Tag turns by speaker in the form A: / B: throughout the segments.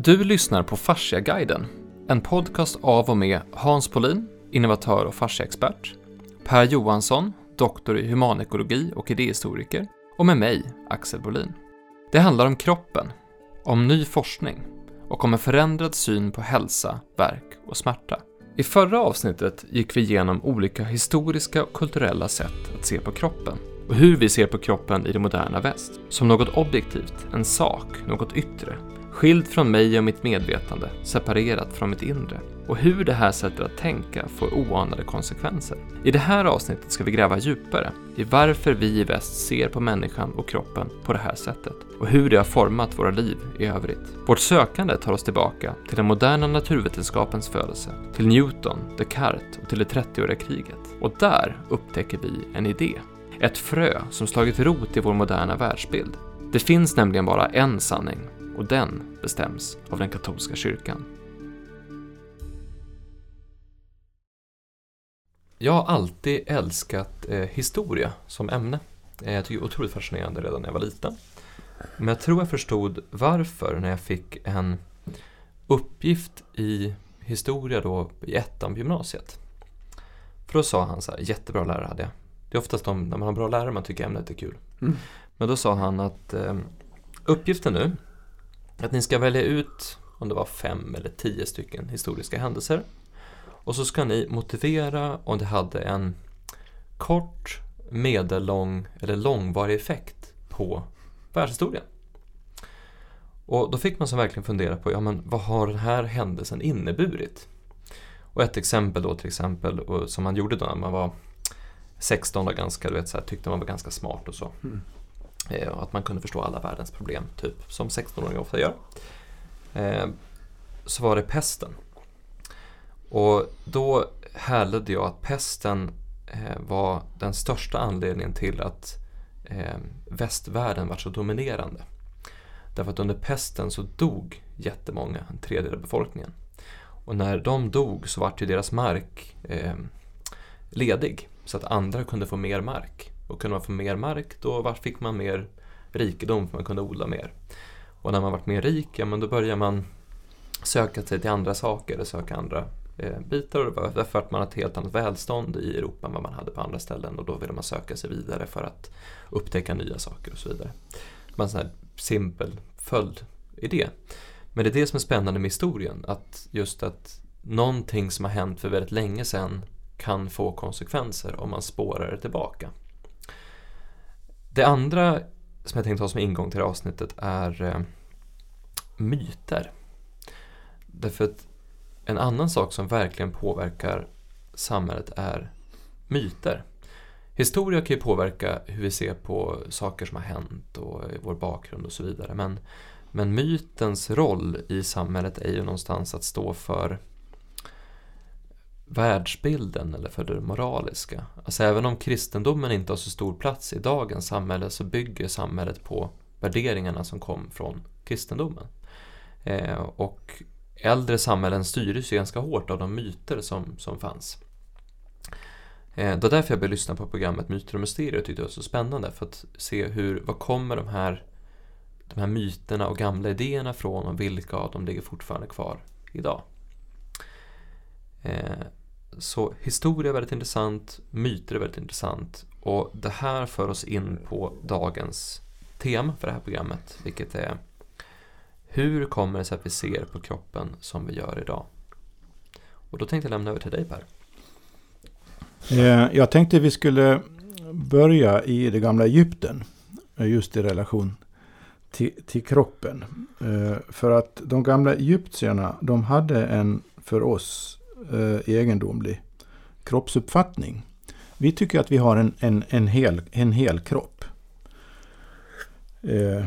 A: Du lyssnar på Fasciaguiden, en podcast av och med Hans Polin, innovatör och fasciaexpert, Per Johansson, doktor i humanekologi och idéhistoriker, och med mig, Axel Bolin. Det handlar om kroppen, om ny forskning och om en förändrad syn på hälsa, verk och smärta. I förra avsnittet gick vi igenom olika historiska och kulturella sätt att se på kroppen och hur vi ser på kroppen i det moderna väst. Som något objektivt, en sak, något yttre. Skild från mig och mitt medvetande, separerat från mitt inre. Och hur det här sättet att tänka får oanade konsekvenser. I det här avsnittet ska vi gräva djupare i varför vi i väst ser på människan och kroppen på det här sättet och hur det har format våra liv i övrigt. Vårt sökande tar oss tillbaka till den moderna naturvetenskapens födelse, till Newton, Descartes och till det 30-åriga kriget. Och där upptäcker vi en idé. Ett frö som slagit rot i vår moderna världsbild. Det finns nämligen bara en sanning och den bestäms av den katolska kyrkan. Jag har alltid älskat eh, historia som ämne. Eh, jag tycker det är otroligt fascinerande redan när jag var liten. Men jag tror jag förstod varför när jag fick en uppgift i historia då i ettan på gymnasiet. För då sa han så här, jättebra lärare hade jag. Det är oftast de, när man har bra lärare man tycker ämnet är kul.
B: Mm.
A: Men då sa han att eh, uppgiften nu att ni ska välja ut om det var fem eller tio stycken historiska händelser. Och så ska ni motivera om det hade en kort, medellång eller långvarig effekt på världshistorien. Och då fick man så verkligen fundera på, ja men vad har den här händelsen inneburit? Och ett exempel då till exempel, som man gjorde då när man var 16 och ganska, du vet, så här, tyckte man var ganska smart och så.
B: Mm.
A: Eh, och att man kunde förstå alla världens problem, typ som 16-åringar ofta gör. Eh, så var det pesten. Och då härledde jag att pesten eh, var den största anledningen till att eh, västvärlden var så dominerande. Därför att under pesten så dog jättemånga, en tredjedel av befolkningen. Och när de dog så vart ju deras mark eh, ledig så att andra kunde få mer mark. Och kunde man få mer mark då fick man mer rikedom för man kunde odla mer. Och när man varit mer rik, ja men då börjar man söka sig till andra saker och söka andra eh, bitar. Och det var för att man har ett helt annat välstånd i Europa än vad man hade på andra ställen och då ville man söka sig vidare för att upptäcka nya saker och så vidare. Det var en sån här simpel följdidé. Men det är det som är spännande med historien, att just att någonting som har hänt för väldigt länge sedan kan få konsekvenser om man spårar det tillbaka. Det andra som jag tänkte ha som ingång till det här avsnittet är eh, myter. Därför att en annan sak som verkligen påverkar samhället är myter. Historia kan ju påverka hur vi ser på saker som har hänt och vår bakgrund och så vidare. Men, men mytens roll i samhället är ju någonstans att stå för världsbilden eller för det moraliska. Alltså även om kristendomen inte har så stor plats i dagens samhälle så bygger samhället på värderingarna som kom från kristendomen. Eh, och äldre samhällen styrdes ju ganska hårt av de myter som, som fanns. Eh, det var därför jag började lyssna på programmet Myter och mysterier och tyckte det var så spännande för att se hur, var kommer de här, de här myterna och gamla idéerna från och vilka av dem ligger fortfarande kvar idag. Eh, så historia är väldigt intressant, myter är väldigt intressant och det här för oss in på dagens tema för det här programmet, vilket är hur kommer det sig att vi ser på kroppen som vi gör idag? Och då tänkte jag lämna över till dig Per.
B: Eh, jag tänkte vi skulle börja i det gamla Egypten, eh, just i relation till, till kroppen. Eh, för att de gamla egyptierna, de hade en för oss eh, egendomlig kroppsuppfattning. Vi tycker att vi har en, en, en, hel, en hel kropp. Eh,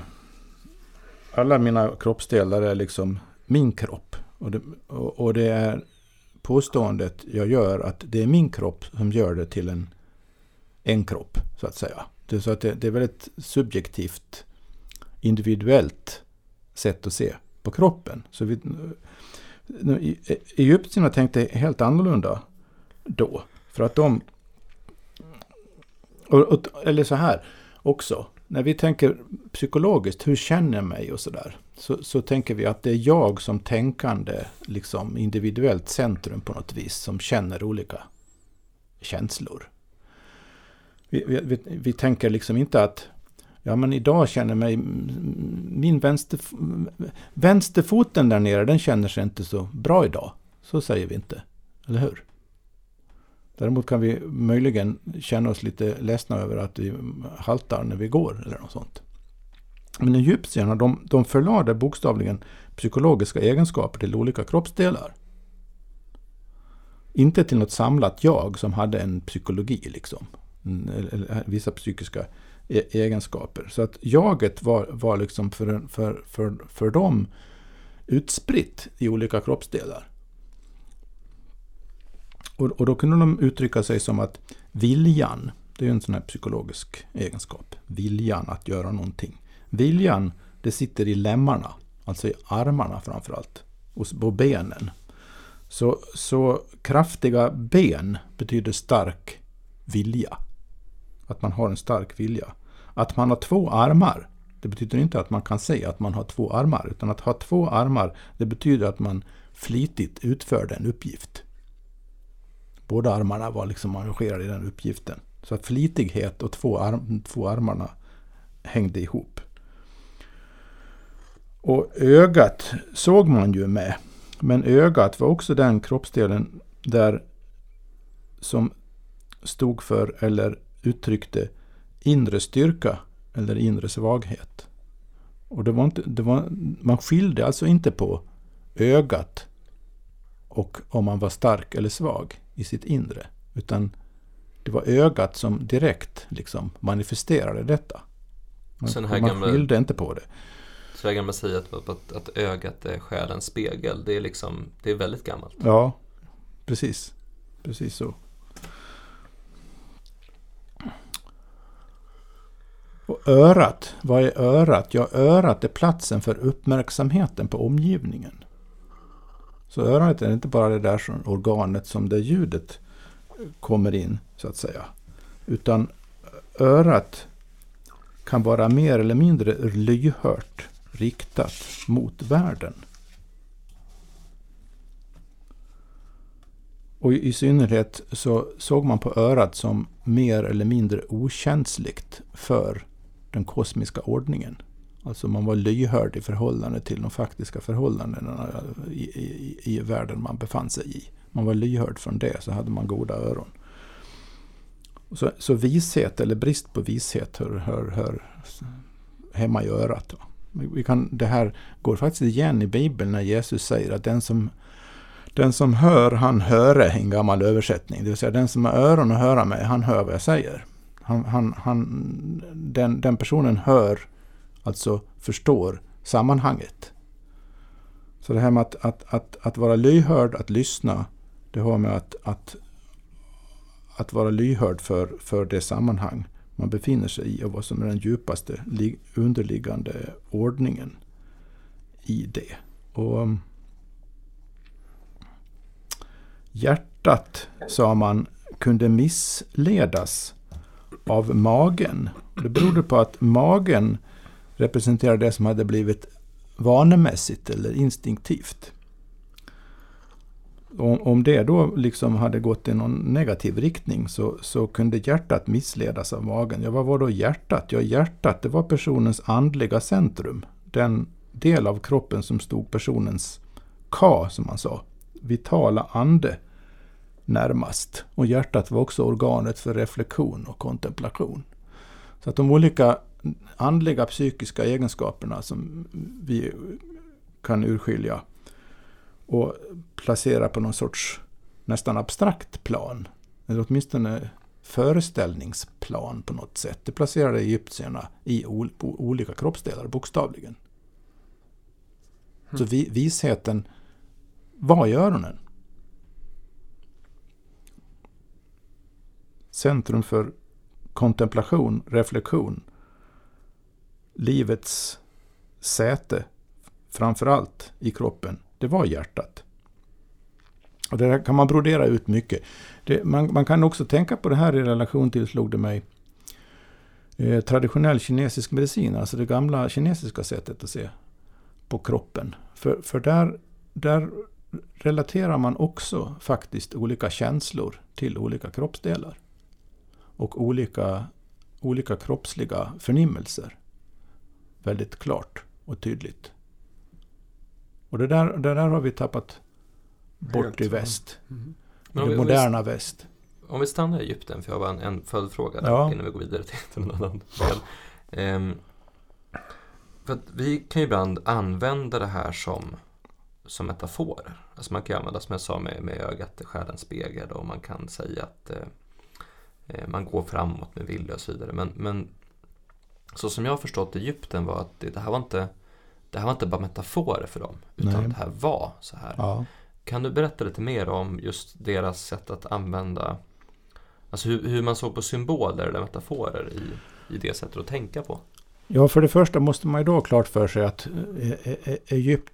B: alla mina kroppsdelar är liksom min kropp. Och det, och, och det är påståendet jag gör att det är min kropp som gör det till en, en kropp, så att säga. Det är, så att det, det är väldigt subjektivt, individuellt sätt att se på kroppen. Så vi, E, egyptierna tänkte helt annorlunda då. För att de... Och, och, eller så här också. när vi tänker psykologiskt, hur känner jag mig och sådär. Så, så tänker vi att det är jag som tänkande, liksom individuellt centrum på något vis, som känner olika känslor. Vi, vi, vi, tänker liksom inte att Ja men idag känner mig min vänster, vänsterfoten där nere, den känner sig inte så bra idag. Så säger vi inte, eller hur? Däremot kan vi möjligen känna oss lite ledsna över att vi haltar när vi går eller något sånt. Men egyptierna de, de förlade bokstavligen psykologiska egenskaper till olika kroppsdelar. Inte till något samlat jag som hade en psykologi liksom. Mm, eller vissa psykiska E-, egenskaper. Så att jaget var, var liksom för, för, för, för dem utspritt i olika kroppsdelar. Och, och då kunde de uttrycka sig som att viljan, det är en sån här psykologisk egenskap, viljan att göra någonting. Viljan, det sitter i lemmarna, alltså i armarna framförallt, och på benen. Så, så kraftiga ben betyder stark vilja. Att man har en stark vilja. Att man har två armar, det betyder inte att man kan se att man har två armar. Utan att ha två armar, det betyder att man flitigt utförde en uppgift. Båda armarna var liksom engagerade i den uppgiften. Så att flitighet och två, arm, två armarna hängde ihop. Och ögat såg man ju med. Men ögat var också den kroppsdelen där som stod för eller uttryckte inre styrka eller inre svaghet. Och det var inte, det var, man skilde alltså inte på ögat och om man var stark eller svag i sitt inre. Utan det var ögat som direkt liksom manifesterade detta. Man, man gamla, skilde inte på det.
A: Så det gamla säga att, att, att ögat är själens spegel, det är, liksom, det är väldigt gammalt.
B: Ja, precis. Precis så. Och örat, vad är örat? Ja, örat är platsen för uppmärksamheten på omgivningen. Så örat är inte bara det där som organet som det ljudet kommer in, så att säga. Utan örat kan vara mer eller mindre lyhört riktat mot världen. Och i synnerhet så såg man på örat som mer eller mindre okänsligt för den kosmiska ordningen. Alltså man var lyhörd i förhållande till de faktiska förhållandena i, i, i världen man befann sig i. Man var lyhörd från det, så hade man goda öron. Så, så vishet, eller brist på vishet, hör, hör, hör hemma i örat. Vi kan, det här går faktiskt igen i Bibeln när Jesus säger att den som, den som hör, han höre, en gammal översättning. Det vill säga den som har öron att höra med, han hör vad jag säger. Han, han, han, den, den personen hör alltså förstår sammanhanget. Så det här med att, att, att, att vara lyhörd, att lyssna, det har med att, att, att vara lyhörd för, för det sammanhang man befinner sig i och vad som är den djupaste underliggande ordningen i det. Och um, Hjärtat, sa man, kunde missledas av magen. Det berodde på att magen representerar det som hade blivit vanemässigt eller instinktivt. Om, det då liksom hade gått i någon negativ riktning så, så kunde hjärtat missledas av magen. Ja, vad var då hjärtat? Ja, hjärtat det var personens andliga centrum. Den del av kroppen som stod personens Ka, som man sa, vitala ande närmast. Och hjärtat var också organet för reflektion och kontemplation. Så att de olika andliga psykiska egenskaperna som vi kan urskilja och placera på någon sorts nästan abstrakt plan. Eller åtminstone föreställningsplan på något sätt. Det placerade egyptierna i olika kroppsdelar, bokstavligen. Så vi, visheten var i öronen. Centrum för kontemplation, reflektion livets säte, framförallt i kroppen, det var hjärtat. Och det där kan man brodera ut mycket. Det, man, man, kan också tänka på det här i relation till, slog det mig, eh, traditionell kinesisk medicin, alltså det gamla kinesiska sättet att se på kroppen. För, för där, där relaterar man också faktiskt olika känslor till olika kroppsdelar. Och olika, olika kroppsliga förnimmelser. Väldigt klart och tydligt. Och det där, det där har vi tappat bort
C: Helt,
B: i
C: ja.
B: väst.
C: Mm.
A: Men om
B: det
A: om vi-
B: moderna väst.
A: Om vi stannar i Egypten, för jag har bara en, en följdfråga där
B: Ja.
A: innan vi går vidare till, till en annan del. Ehm, för att vi kan ju ibland använda det här som, som metaforer. Alltså man kan ju använda, som jag sa, med, med ögat själens spegel och man kan säga att eh, man går framåt med vilja och så vidare. Men, men så som jag har förstått Egypten var att det, det här var inte det här var inte bara metaforer för dem, utan
B: Nej.
A: det här var så här.
B: Ja.
A: Kan du berätta lite mer om just deras sätt att använda, alltså hur, hur man såg på symboler eller metaforer i, i det sättet att tänka på?
B: Ja, för det första måste man ju då ha klart för sig att eh, eh, Egypt,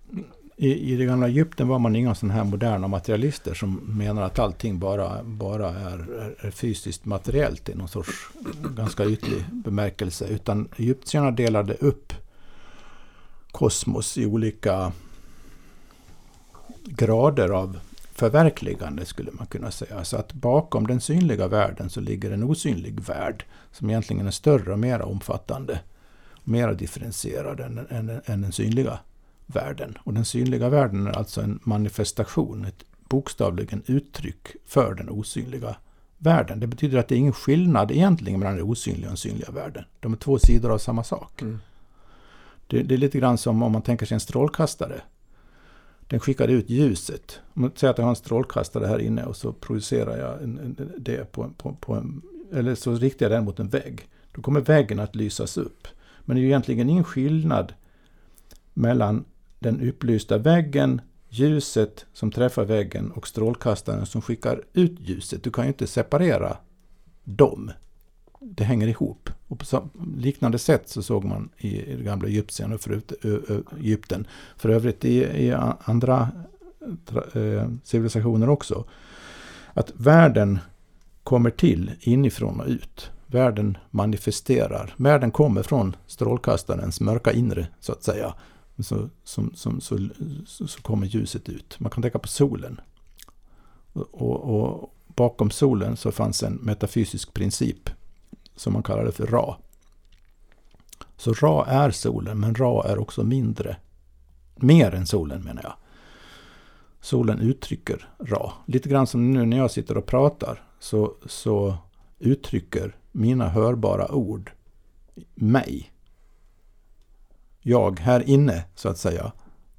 B: i, i det gamla Egypten var man inga sådana här moderna materialister som menar att allting bara, bara är, är, fysiskt materiellt i någon sorts ganska ytlig bemärkelse. Utan egyptierna delade upp kosmos i olika grader av förverkligande skulle man kunna säga. Så att bakom den synliga världen så ligger en osynlig värld som egentligen är större och mer omfattande mer differentierad än, än, än den synliga världen. Och den synliga världen är alltså en manifestation, ett bokstavligen uttryck för den osynliga världen. Det betyder att det är ingen skillnad egentligen mellan den osynliga och den synliga världen. De är två sidor av samma sak.
C: Mm.
B: Det, det är lite grann som om man tänker sig en strålkastare. Den skickar ut ljuset. Om man säger att jag har en strålkastare här inne och så projicerar jag en, en, det på, på, på en, eller så riktar jag den mot en vägg. Då kommer väggen att lysas upp. Men det är ju egentligen ingen skillnad mellan den upplysta väggen, ljuset som träffar väggen och strålkastaren som skickar ut ljuset. Du kan ju inte separera dem. Det hänger ihop. Och på liknande sätt så såg man i, det gamla Egypten och förut, ö, ö, Egypten. För övrigt i, i andra tra, eh, civilisationer också. Att världen kommer till inifrån och ut. Världen manifesterar. Världen kommer från strålkastarens mörka inre, så att säga. Så, som, som, så, så, kommer ljuset ut. Man kan tänka på solen. Och, och bakom solen så fanns en metafysisk princip som man kallade för Ra. Så Ra är solen, men Ra är också mindre. Mer än solen menar jag. Solen uttrycker Ra. Lite grann som nu när jag sitter och pratar så, så uttrycker mina hörbara ord mig. Jag här inne, så att säga,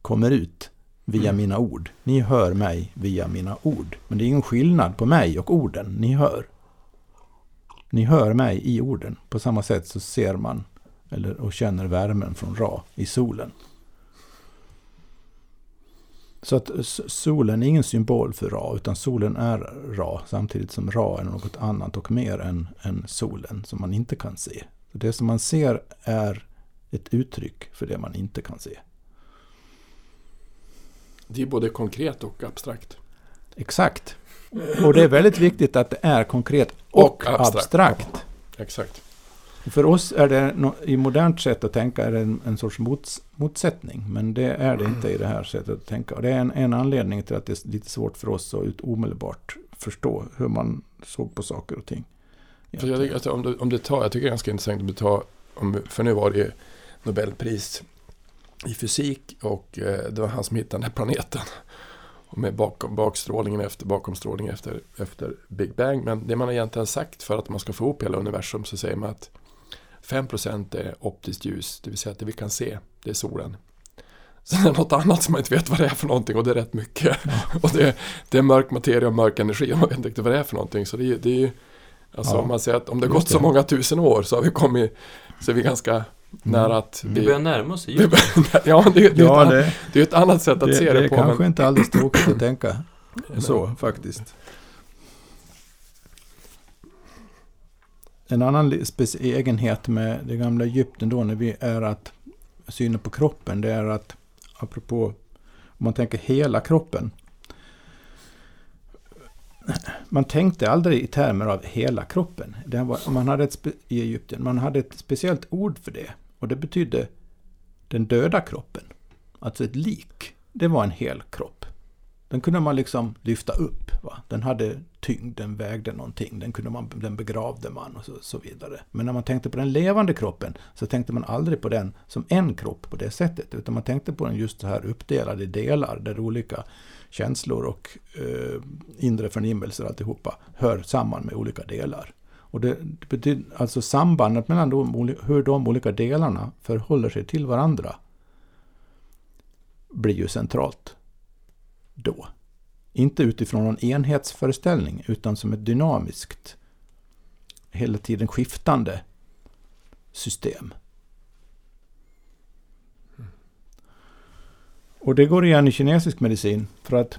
B: kommer ut via
C: Mm.
B: mina ord. Ni hör mig via mina ord. Men det är ingen skillnad på mig och orden ni hör. Ni hör mig i orden. På samma sätt så ser man eller, och känner värmen från Ra i solen. Så att solen är ingen symbol för Ra, utan solen är Ra, samtidigt som Ra är något annat och mer än, än solen som man inte kan se. Det som man ser är ett uttryck för det man inte kan se.
C: Det är både konkret och abstrakt.
B: Exakt. Och det är väldigt viktigt att det är konkret och,
C: Och abstrakt.
B: abstrakt.
C: Exakt.
B: För oss är det i modernt sätt att tänka är en, en sorts mots, motsättning. Men det är det inte i det här sättet att tänka. Och det är en, en anledning till att det är lite svårt för oss att ut omedelbart förstå hur man såg på saker och ting.
C: För jag, tycker, att om, det, om det tar, jag tycker det är ganska intressant om det tar, om, för nu var det ju Nobelpris i fysik och eh, det var han som hittade den här planeten. Med bakom, bakstrålningen efter, bakomstrålningen efter, efter Big Bang. Men det man egentligen sagt för att man ska få ihop hela universum så säger man att 5% är optiskt ljus, det vill säga att det vi kan se, det är solen. Sen är det något annat som man inte vet vad det är för någonting och det är rätt mycket. och det, det är mörk materia och mörk energi och man vet inte vad det är för någonting. Så det, det är ju, alltså
B: Ja.
C: om man säger att om det har gått så många tusen år så har vi kommit, så är vi ganska nära att
A: Vi
C: vi...
A: börjar närma oss Egypten.
C: ja, det, är- det, är
B: Ja,
C: ett,
B: det,
C: det är ett annat sätt att
B: det,
C: se
B: det
C: det,
B: är
C: på.
B: kanske
C: men-
B: inte alldeles tråkigt att tänka så faktiskt. En annan egenhet med det gamla Egypten då när vi är att synen på kroppen, det är att apropå om man tänker hela kroppen man tänkte aldrig i termer av hela kroppen. Det var, man hade ett, I Egypten man hade ett speciellt ord för det. Och det betydde den döda kroppen. Alltså ett lik. Det var en hel kropp. Den kunde man liksom lyfta upp. Va? Den hade tyngd, den vägde någonting, den, kunde man, den begravde man och så, så, vidare. Men när man tänkte på den levande kroppen så tänkte man aldrig på den som en kropp på det sättet. Utan man tänkte på den just så här uppdelad i delar där olika känslor och eh, inre förnimmelser alltihopa hör samman med olika delar. Och det, det betyder alltså sambandet mellan de, hur de olika delarna förhåller sig till varandra blir ju centralt då. Inte utifrån någon enhetsföreställning utan som ett dynamiskt, hela tiden skiftande system. Och det går igen i kinesisk medicin för att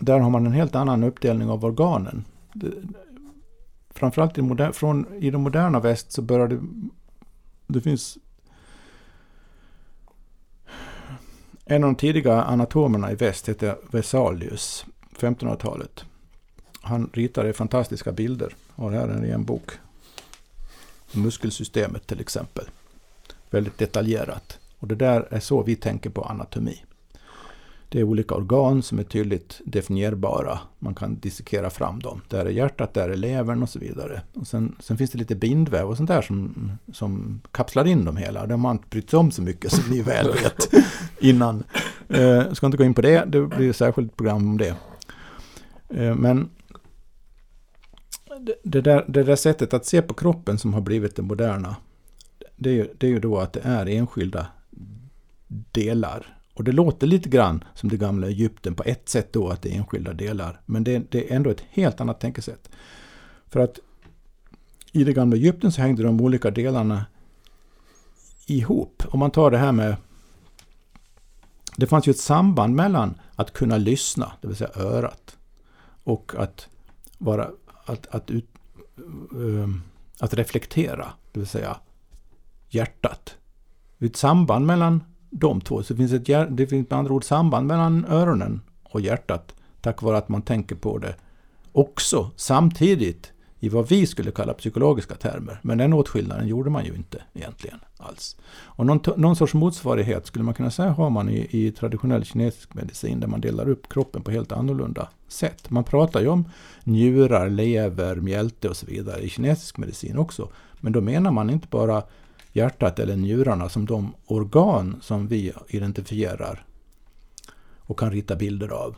B: där har man en helt annan uppdelning av organen. Framförallt i, moder, från, i den moderna väst så börjar det... Det finns... En av de tidiga anatomerna i väst heter Vesalius, 1500-talet. Han ritade fantastiska bilder. Har här en en bok. Muskelsystemet till exempel. Väldigt detaljerat. Och det där är så vi tänker på anatomi. Det är olika organ som är tydligt definierbara. Man kan dissekera fram dem. Där är hjärtat, där är levern och så vidare. Och sen, sen finns det lite bindväv och sånt där som, som kapslar in dem hela. Det har man inte brytt sig om så mycket som ni väl vet innan. Eh, jag ska inte gå in på det, det blir ett särskilt program om det. Eh, men det där, det där sättet att se på kroppen som har blivit det moderna, det är, det är ju då att det är enskilda delar. Och det låter lite grann som det gamla Egypten på ett sätt då att det är enskilda delar. Men det, det är ändå ett helt annat tänkesätt. För att i det gamla Egypten så hängde de olika delarna ihop. Om man tar det här med... Det fanns ju ett samband mellan att kunna lyssna, det vill säga örat, och att vara... Att, att, ut, ehm, att reflektera, det vill säga hjärtat. Ett samband mellan de två. Så det finns, ett, det finns med andra ord samband mellan öronen och hjärtat tack vare att man tänker på det också samtidigt i vad vi skulle kalla psykologiska termer. Men den åtskillnaden gjorde man ju inte egentligen alls. Och någon, någon sorts motsvarighet skulle man kunna säga har man i, i traditionell kinesisk medicin där man delar upp kroppen på helt annorlunda sätt. Man pratar ju om njurar, lever, mjälte och så vidare i kinesisk medicin också. Men då menar man inte bara hjärtat eller njurarna som de organ som vi identifierar och kan rita bilder av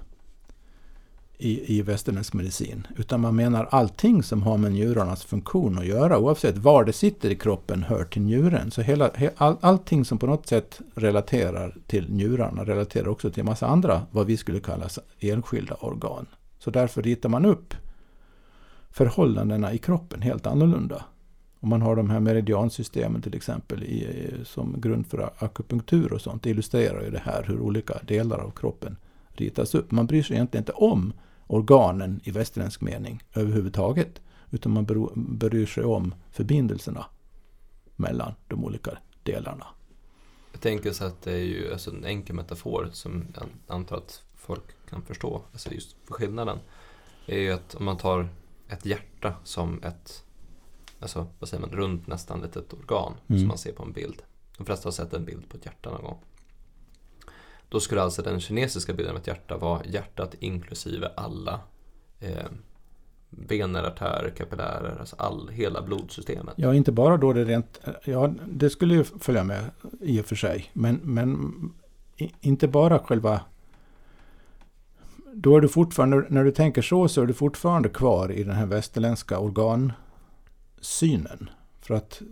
B: i, i västerländsk medicin. Utan man menar allting som har med njurarnas funktion att göra, oavsett var det sitter i kroppen hör till njuren. Så hela, all, allting som på något sätt relaterar till njurarna relaterar också till en massa andra, vad vi skulle kalla enskilda organ. Så därför ritar man upp förhållandena i kroppen helt annorlunda. Om man har de här meridiansystemen till exempel i, som grund för akupunktur och sånt. Det illustrerar ju det här hur olika delar av kroppen ritas upp. Man bryr sig egentligen inte om organen i västerländsk mening överhuvudtaget. Utan man bryr sig om förbindelserna mellan de olika delarna.
A: Jag tänker så att det är ju alltså en enkel metafor som jag antar att folk kan förstå. Alltså just för skillnaden. är ju att om man tar ett hjärta som ett alltså, vad säger man, runt nästan litet organ mm. som man ser på en bild. De flesta har sett en bild på ett hjärta någon gång. Då skulle alltså den kinesiska bilden av ett hjärta vara hjärtat inklusive alla eh, vener, artärer, kapillärer, alltså all, hela blodsystemet.
B: Ja, inte bara då det rent... Ja, det skulle ju följa med i och för sig. Men, men inte bara själva... Då är du fortfarande, när du tänker så, så är du fortfarande kvar i den här västerländska organ synen. För att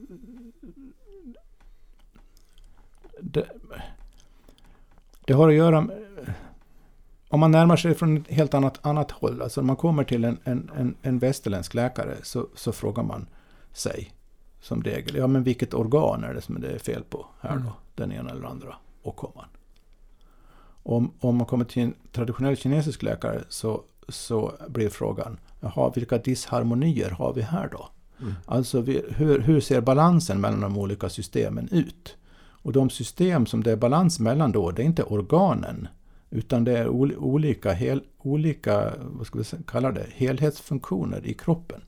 B: det, det har att göra med, om man närmar sig från ett helt annat, annat håll, alltså om man kommer till en, en, en, västerländsk läkare så, så frågar man sig som regel, ja men vilket organ är det som det är fel på här då? Mm. Den ena eller andra åkomman. Om, om man kommer till en traditionell kinesisk läkare så, så blir frågan, jaha, vilka disharmonier har vi här då? Mm. Alltså vi, hur, hur ser balansen mellan de olika systemen ut? Och de system som det är balans mellan då, det är inte organen. Utan det är ol olika, hel, olika vad ska vi kalla det, helhetsfunktioner i kroppen.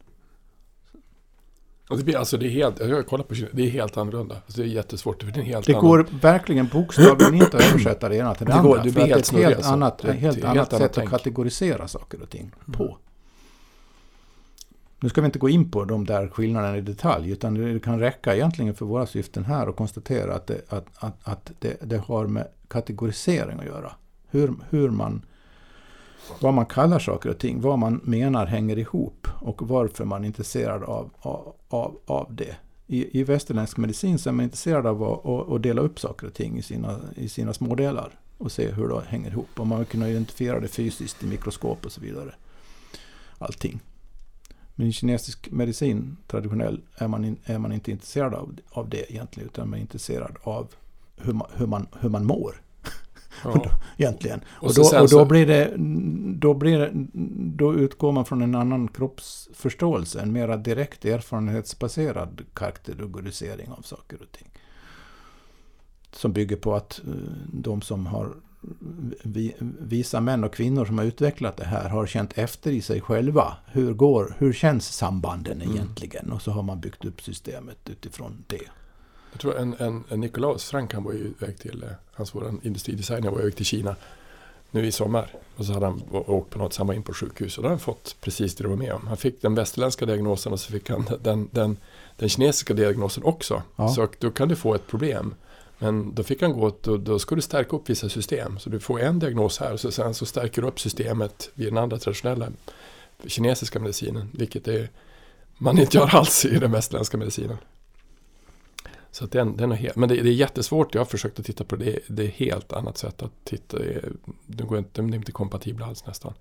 C: Det, blir, alltså det är helt, jag har kollat på det är helt annorlunda. Alltså det är jättesvårt. Det, är en helt
B: det
C: annan,
B: går verkligen bokstavligen inte att översätta det ena till det,
C: Det
B: andra.
C: går- det blir
B: att
C: helt
B: det är ett helt annat, helt
C: ett
B: annat
C: helt annat
B: sätt att
C: tänk.
B: kategorisera saker och ting
C: Mm.
B: Nu ska vi inte gå in på de där skillnaderna i detalj, utan det kan räcka egentligen för våra syften här och konstatera att det, att, att, att det, det har med kategorisering att göra. Hur, hur man, vad man kallar saker och ting, vad man menar hänger ihop och varför man är intresserad av, av, av, av det. I, I västerländsk medicin så är man intresserad av att, att, att dela upp saker och ting i sina, i sina smådelar och se hur det hänger ihop. Och man vill kunna identifiera det fysiskt i mikroskop och så vidare. Allting. Men i kinesisk medicin, traditionell, är man, in, är man inte intresserad av, av det egentligen. Utan man är intresserad av hur man, hur man, hur man mår
C: ja.
B: egentligen.
C: Och
B: Och, då, och då, blir det, då, blir det, då utgår man från en annan kroppsförståelse. En mera direkt erfarenhetsbaserad karaktärisering av saker och ting. Som bygger på att eh, de som har vi, visa män och kvinnor som har utvecklat det här har känt efter i sig själva. Hur, går, hur känns sambanden
C: Mm.
B: egentligen? Och så har man byggt upp systemet utifrån det.
C: Jag tror en, en, en Nikolaus Frank, han var ju iväg till, eh, hans våran industridesigner var iväg till Kina nu i sommar. Och så hade han åkt på något, så han var in på sjukhus och då hade han fått precis det du var med om. Han fick den västerländska diagnosen och så fick han den, den, den kinesiska diagnosen också.
B: Ja.
C: Så då kan du få ett problem. Men då fick han gå, då, då ska du stärka upp vissa system. Så du får en diagnos här och så sen så stärker du upp systemet vid den andra traditionella kinesiska medicinen. Vilket är, man inte gör alls i den västerländska medicinen. Så att den, den är helt, men det, det är jättesvårt, jag har försökt att titta på det, det är helt annat sätt att titta. Det De, går inte, de är inte kompatibla alls nästan.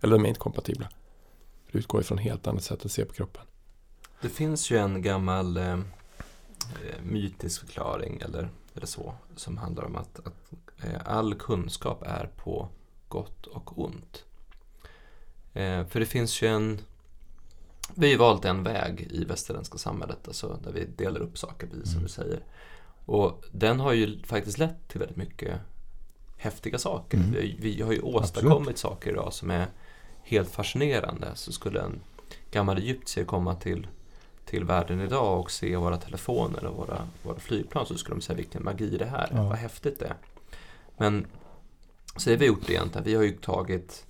C: Eller de är inte kompatibla. Det utgår ifrån helt annat sätt att se på kroppen.
A: Det finns ju en gammal eh, eh mytisk förklaring eller, eller så som handlar om att, att eh, all kunskap är på gott och ont. Eh, för det finns ju en vi har ju valt en väg i västerländska samhället, alltså där vi delar upp saker, precis som du säger. Och den har ju faktiskt lett till väldigt mycket häftiga saker.
B: Mm.
A: Vi, vi har ju åstadkommit saker idag som är helt fascinerande. Så skulle en gammal egyptier komma till, till världen idag och se våra telefoner och våra, våra flygplan så skulle de säga vilken magi det här är,
B: Ja.
A: vad häftigt det är. Men så det vi har gjort egentligen, vi har ju tagit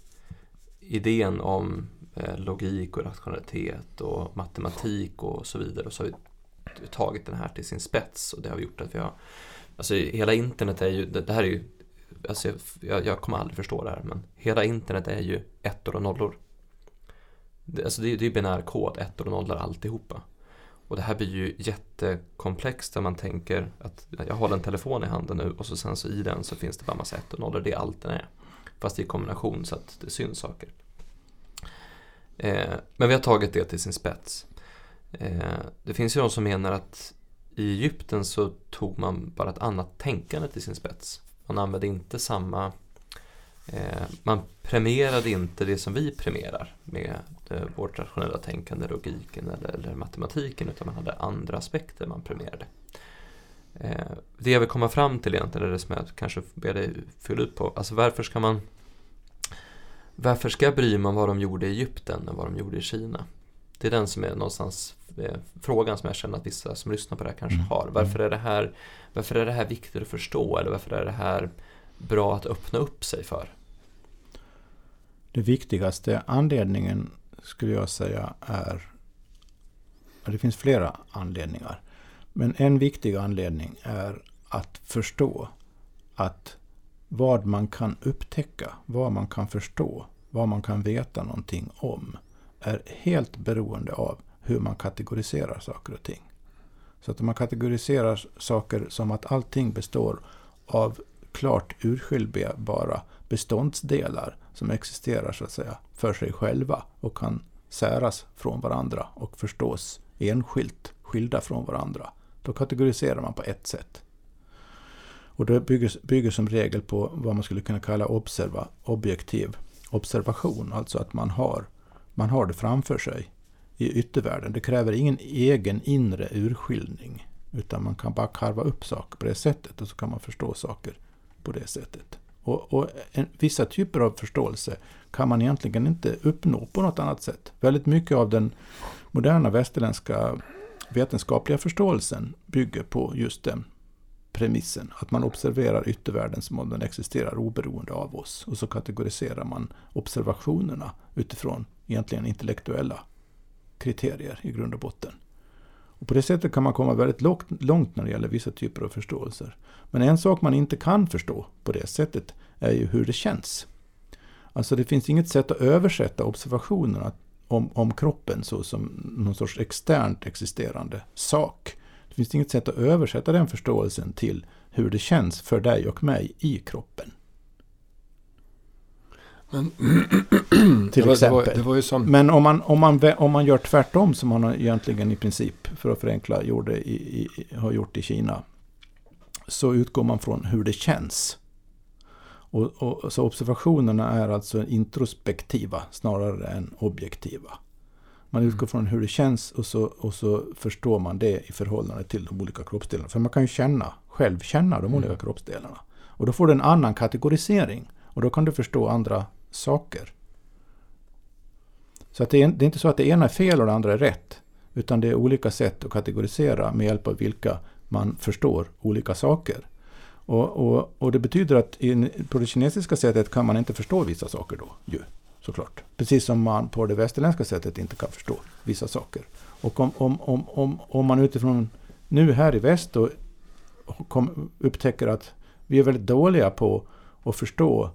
A: idén om eh, logik och rationalitet och matematik och så vidare och så har vi tagit den här till sin spets och det har gjort att vi har Alltså hela internet är ju, det, det här är ju Alltså jag, jag kommer aldrig förstå det här men hela internet är ju ettor och nollor. Det, alltså det, det är ju binär kod, ettor och nollor alltihopa. Och det här blir ju jättekomplext där man tänker att jag håller en telefon i handen nu och så sen så i den så finns det bara massa ett och nollor, det är allt den är. Fast i kombination så att det syns saker. Eh, men vi har tagit det till sin spets. Eh, det finns ju de som menar att i Egypten så tog man bara ett annat tänkande till sin spets. Man använde inte samma eh, man premierade inte det som vi premierar med vårt rationella tänkande, logiken eller, eller matematiken utan man hade andra aspekter man premierade. Eh, det jag vill komma fram till egentligen är det som jag kanske ber dig fylla ut på. Alltså varför ska man Varför ska jag bry mig om vad de gjorde i Egypten än vad de gjorde i Kina? Det är den som är någonstans eh, frågan som jag känner att vissa som lyssnar på det här kanske
B: Mm.
A: har. Varför är, det här, varför är det här viktigt att förstå? Eller varför är det här bra att öppna upp sig för?
B: Det viktigaste anledningen skulle jag säga är... Det finns flera anledningar. Men en viktig anledning är att förstå att vad man kan upptäcka, vad man kan förstå, vad man kan veta någonting om är helt beroende av hur man kategoriserar saker och ting. Så att om man kategoriserar saker som att allting består av klart urskiljbara beståndsdelar som existerar så att säga för sig själva och kan säras från varandra och förstås enskilt, skilda från varandra. Då kategoriserar man på ett sätt. Och det bygger, bygger som regel på vad man skulle kunna kalla observa, objektiv observation, alltså att man har, man har det framför sig i yttervärlden. Det kräver ingen egen inre urskiljning, utan man kan bara karva upp saker på det sättet och så kan man förstå saker på det sättet. Och, och en, vissa typer av förståelse kan man egentligen inte uppnå på något annat sätt. Väldigt mycket av den moderna västerländska vetenskapliga förståelsen bygger på just den premissen. Att man observerar yttervärlden som om den existerar oberoende av oss. Och så kategoriserar man observationerna utifrån egentligen intellektuella kriterier i grund och botten. Och på det sättet kan man komma väldigt långt när det gäller vissa typer av förståelser. Men en sak man inte kan förstå på det sättet är ju hur det känns. Alltså det finns inget sätt att översätta observationerna om, om kroppen så som någon sorts externt existerande sak. Det finns inget sätt att översätta den förståelsen till hur det känns för dig och mig i kroppen.
C: Men,
B: till
C: det var,
B: exempel.
C: Det var, det var som...
B: Men om man, om, man, om man gör tvärtom som man egentligen i princip, för att förenkla, gjorde i, i, har gjort i Kina. Så utgår man från hur det känns. Och, och, så observationerna är alltså introspektiva snarare än objektiva. Man utgår mm. från hur det känns och så, och så förstår man det i förhållande till de olika kroppsdelarna. För man kan ju känna, själv känna de mm. olika kroppsdelarna. Och då får du en annan kategorisering. Och då kan du förstå andra saker. Så att det, är, det är inte så att det ena är fel och det andra är rätt. Utan det är olika sätt att kategorisera med hjälp av vilka man förstår olika saker. Och, och, och det betyder att in, på det kinesiska sättet kan man inte förstå vissa saker då, ju, såklart. Precis som man på det västerländska sättet inte kan förstå vissa saker. Och om, om, om, om, om man utifrån nu här i väst då kom, upptäcker att vi är väldigt dåliga på att förstå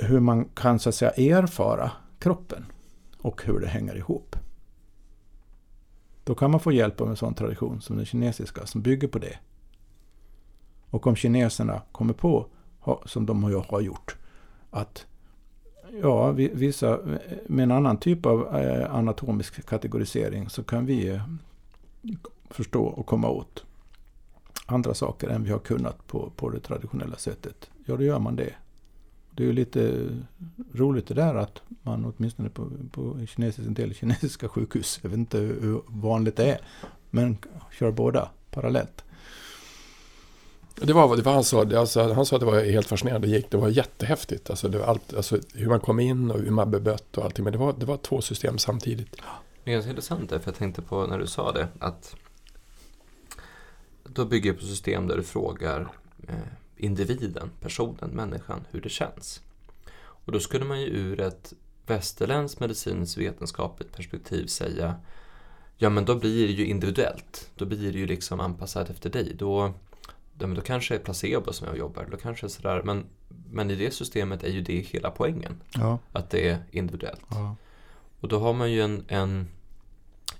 B: hur man kan så att säga erfara kroppen och hur det hänger ihop. Då kan man få hjälp av en sån tradition som den kinesiska som bygger på det. Och om kineserna kommer på, som de har gjort, att ja, vissa, med en annan typ av eh, anatomisk kategorisering så kan vi eh, förstå och komma åt andra saker än vi har kunnat på, på det traditionella sättet. Ja, då gör man det. Det är ju lite roligt det där att man åtminstone på, på kinesisk, en del kinesiska sjukhus, jag vet inte hur vanligt det är, men kör båda parallellt.
C: Det var, det var han sa. Alltså, han sa att det var helt fascinerande. Det, gick, det var jättehäftigt. Alltså, det var allt, alltså, hur man kom in och hur man bemött och allting. Men det var, det var två system samtidigt.
A: Det är ganska intressant där, för jag tänkte på när du sa det. Att då bygger jag på system där du frågar eh, individen, personen, människan, hur det känns. Och då skulle man ju ur ett västerländskt medicinskt vetenskapligt perspektiv säga Ja men då blir det ju individuellt. Då blir det ju liksom anpassat efter dig. Då, då, då kanske det är placebo som jag jobbar. Då kanske är sådär. Men, men i det systemet är ju det hela poängen.
B: Ja.
A: Att det är individuellt.
B: Ja.
A: Och då har man ju en, en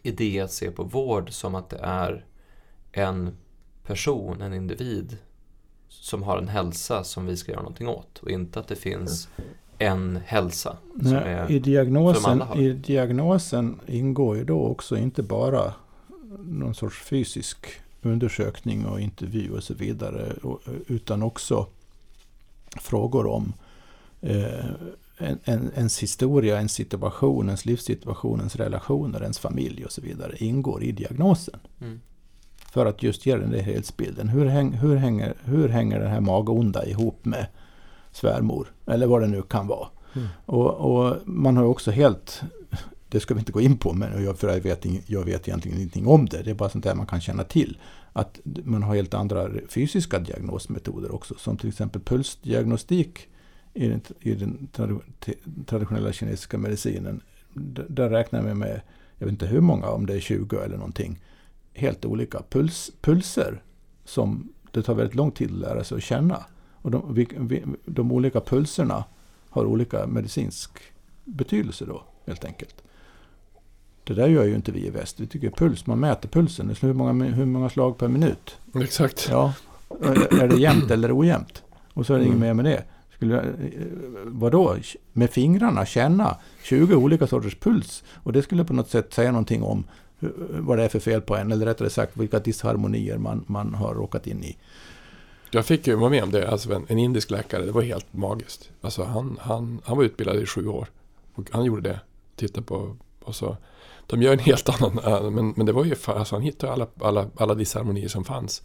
A: idé att se på vård som att det är en person, en individ som har en hälsa som vi ska göra någonting åt och inte att det finns en hälsa.
B: Nej, är, I, diagnosen, I diagnosen ingår ju då också inte bara någon sorts fysisk undersökning och intervju och så vidare utan också frågor om eh, en, en, ens historia, ens situation, ens livssituation, ens relationer, ens familj och så vidare ingår i diagnosen. Mm. För att just ge den där helhetsbilden. Hur, häng, hur, hänger, hur hänger den här magonda ihop med svärmor? Eller vad det nu kan vara. Mm. Och, och, man har också helt, det ska vi inte gå in på, men jag, för jag, vet, jag vet egentligen ingenting om det. Det är bara sånt där man kan känna till. Att man har helt andra fysiska diagnosmetoder också. Som till exempel pulsdiagnostik i den, i den traditionella kinesiska medicinen. Där räknar vi med, jag vet inte hur många, om det är 20 eller någonting helt olika puls, pulser som det tar väldigt lång tid att lära sig att känna. Och de, vi, vi, de olika pulserna har olika medicinsk betydelse då, helt enkelt. Det där gör ju inte vi i väst. Vi tycker puls, man mäter pulsen. Hur många, hur många slag per minut?
C: Exakt.
B: Ja. Är det jämnt eller ojämnt? Och så är det mm. inget mer med det. Skulle, vadå? Med fingrarna känna 20 olika sorters puls. Och det skulle på något sätt säga någonting om vad det är för fel på en, eller rättare sagt vilka disharmonier man, man har råkat in i.
C: Jag fick ju vara med om det, alltså en, en indisk läkare, det var helt magiskt. Alltså han, han, han var utbildad i sju år och han gjorde det. Titta på, och så, de gör en helt annan, äh, men, men det var ju, alltså han hittade alla, alla, alla disharmonier som fanns.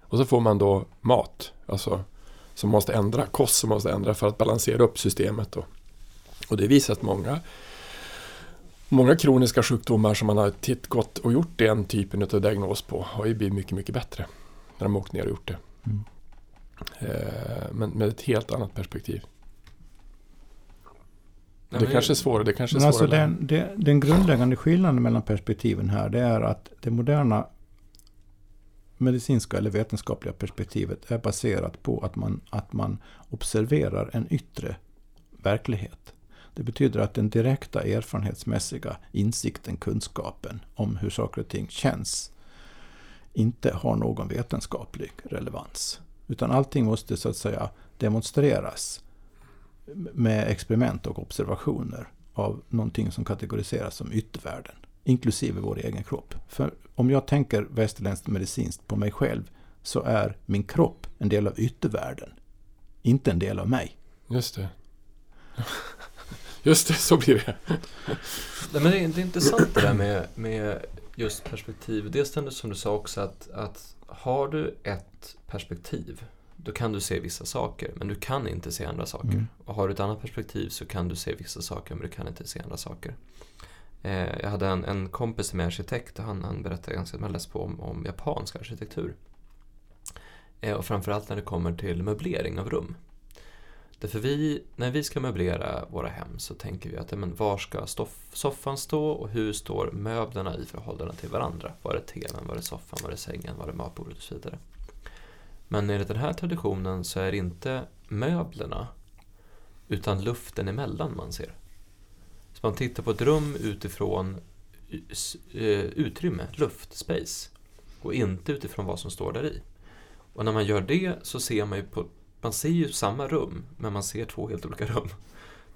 C: Och så får man då mat, alltså som måste ändra, kost som måste ändra för att balansera upp systemet. Då. och det visar att många Många kroniska sjukdomar som man har titt, gått och gjort den typen av diagnos på har ju blivit mycket, mycket bättre. När de åkt ner och gjort det.
B: Mm.
C: Eh, men med ett helt annat perspektiv. Det
A: men-
C: kanske är svårare. Det kanske är
B: Men
C: svårare.
B: alltså den, det, den grundläggande skillnaden mellan perspektiven här det är att det moderna medicinska eller vetenskapliga perspektivet är baserat på att man, att man observerar en yttre verklighet. Det betyder att den direkta erfarenhetsmässiga insikten, kunskapen om hur saker och ting känns inte har någon vetenskaplig relevans. Utan allting måste så att säga demonstreras med experiment och observationer av någonting som kategoriseras som yttervärlden, inklusive vår egen kropp. För om jag tänker västerländskt medicinskt på mig själv så är min kropp en del av yttervärlden, inte en del av mig.
C: Just det. Just det, så blir det.
A: Nej, men det, är, det är intressant det där med, med just perspektiv. Dels det som du sa också att, att har du ett perspektiv då kan du se vissa saker men du kan inte se andra saker.
B: Mm.
A: Och har du ett annat perspektiv så kan du se vissa saker men du kan inte se andra saker. Eh, jag hade en, en kompis som är arkitekt och han, han berättade ganska läst på om, om japansk arkitektur. Eh, och framförallt när det kommer till möblering av rum. Därför vi, när vi ska möblera våra hem så tänker vi att men var ska stoff, soffan stå och hur står möblerna i förhållande till varandra? Var är tvn, var är soffan, var är sängen, var är matbordet och så vidare. Men enligt den här traditionen så är det inte möblerna utan luften emellan man ser. Så man tittar på ett rum utifrån eh, utrymme, luft, space och inte utifrån vad som står där i. Och när man gör det så ser man ju på man ser ju samma rum, men man ser två helt olika rum.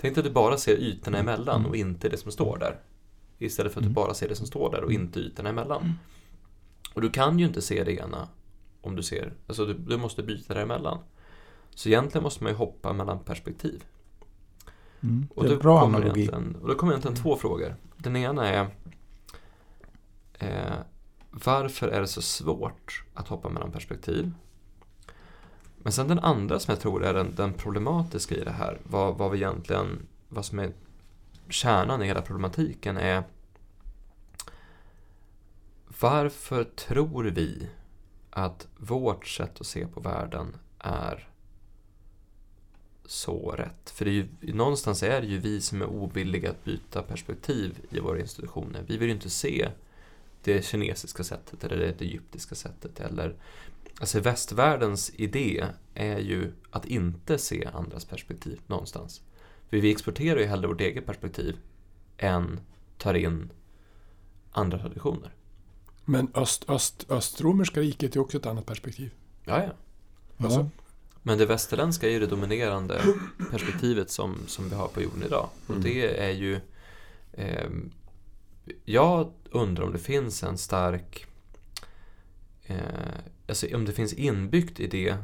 A: Tänk att du bara ser ytorna emellan och inte det som står där. Istället för att du
B: Mm.
A: bara ser det som står där och inte ytorna emellan. Och du kan ju inte se det ena om du ser, alltså du, du måste byta däremellan. Så egentligen måste man ju hoppa mellan perspektiv.
B: Mm.
A: Och
B: Det är bra analogi.
A: Och då kommer egentligen två frågor. Den ena är eh, Varför är det så svårt att hoppa mellan perspektiv? Men sen den andra som jag tror är den, den problematiska i det här, vad, vad vi egentligen, vad som är kärnan i hela problematiken är Varför tror vi att vårt sätt att se på världen är så rätt. För det är ju, någonstans är det ju vi som är ovilliga att byta perspektiv i våra institutioner. Vi vill ju inte se det kinesiska sättet eller det egyptiska sättet. Eller, alltså västvärldens idé är ju att inte se andras perspektiv någonstans. För vi exporterar ju hellre vårt eget perspektiv än tar in andra traditioner.
C: Men öst, öst, östromerska riket är också ett annat perspektiv.
A: Ja, ja.
C: Alltså,
A: Men det västerländska är ju det dominerande perspektivet som, som vi har på jorden idag. Och
C: Mm.
A: det är ju... Eh, jag undrar om det finns en stark... Eh, alltså om det finns inbyggt i det,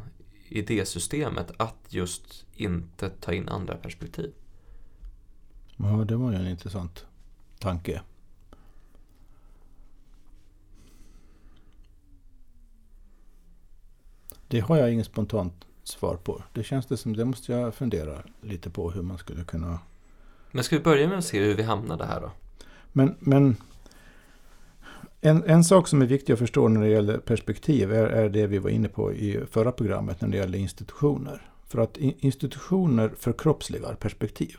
A: i det systemet att just inte ta in andra perspektiv.
B: Ja, det var ju en intressant tanke. Det har jag inget spontant svar på. Det känns det som, det måste jag fundera lite på hur man skulle kunna...
A: Men ska vi börja med att se hur vi hamnade här då?
B: Men, men en, en sak som är viktig att förstå när det gäller perspektiv är, är det vi var inne på i förra programmet när det gäller institutioner. För att institutioner förkroppsligar perspektiv.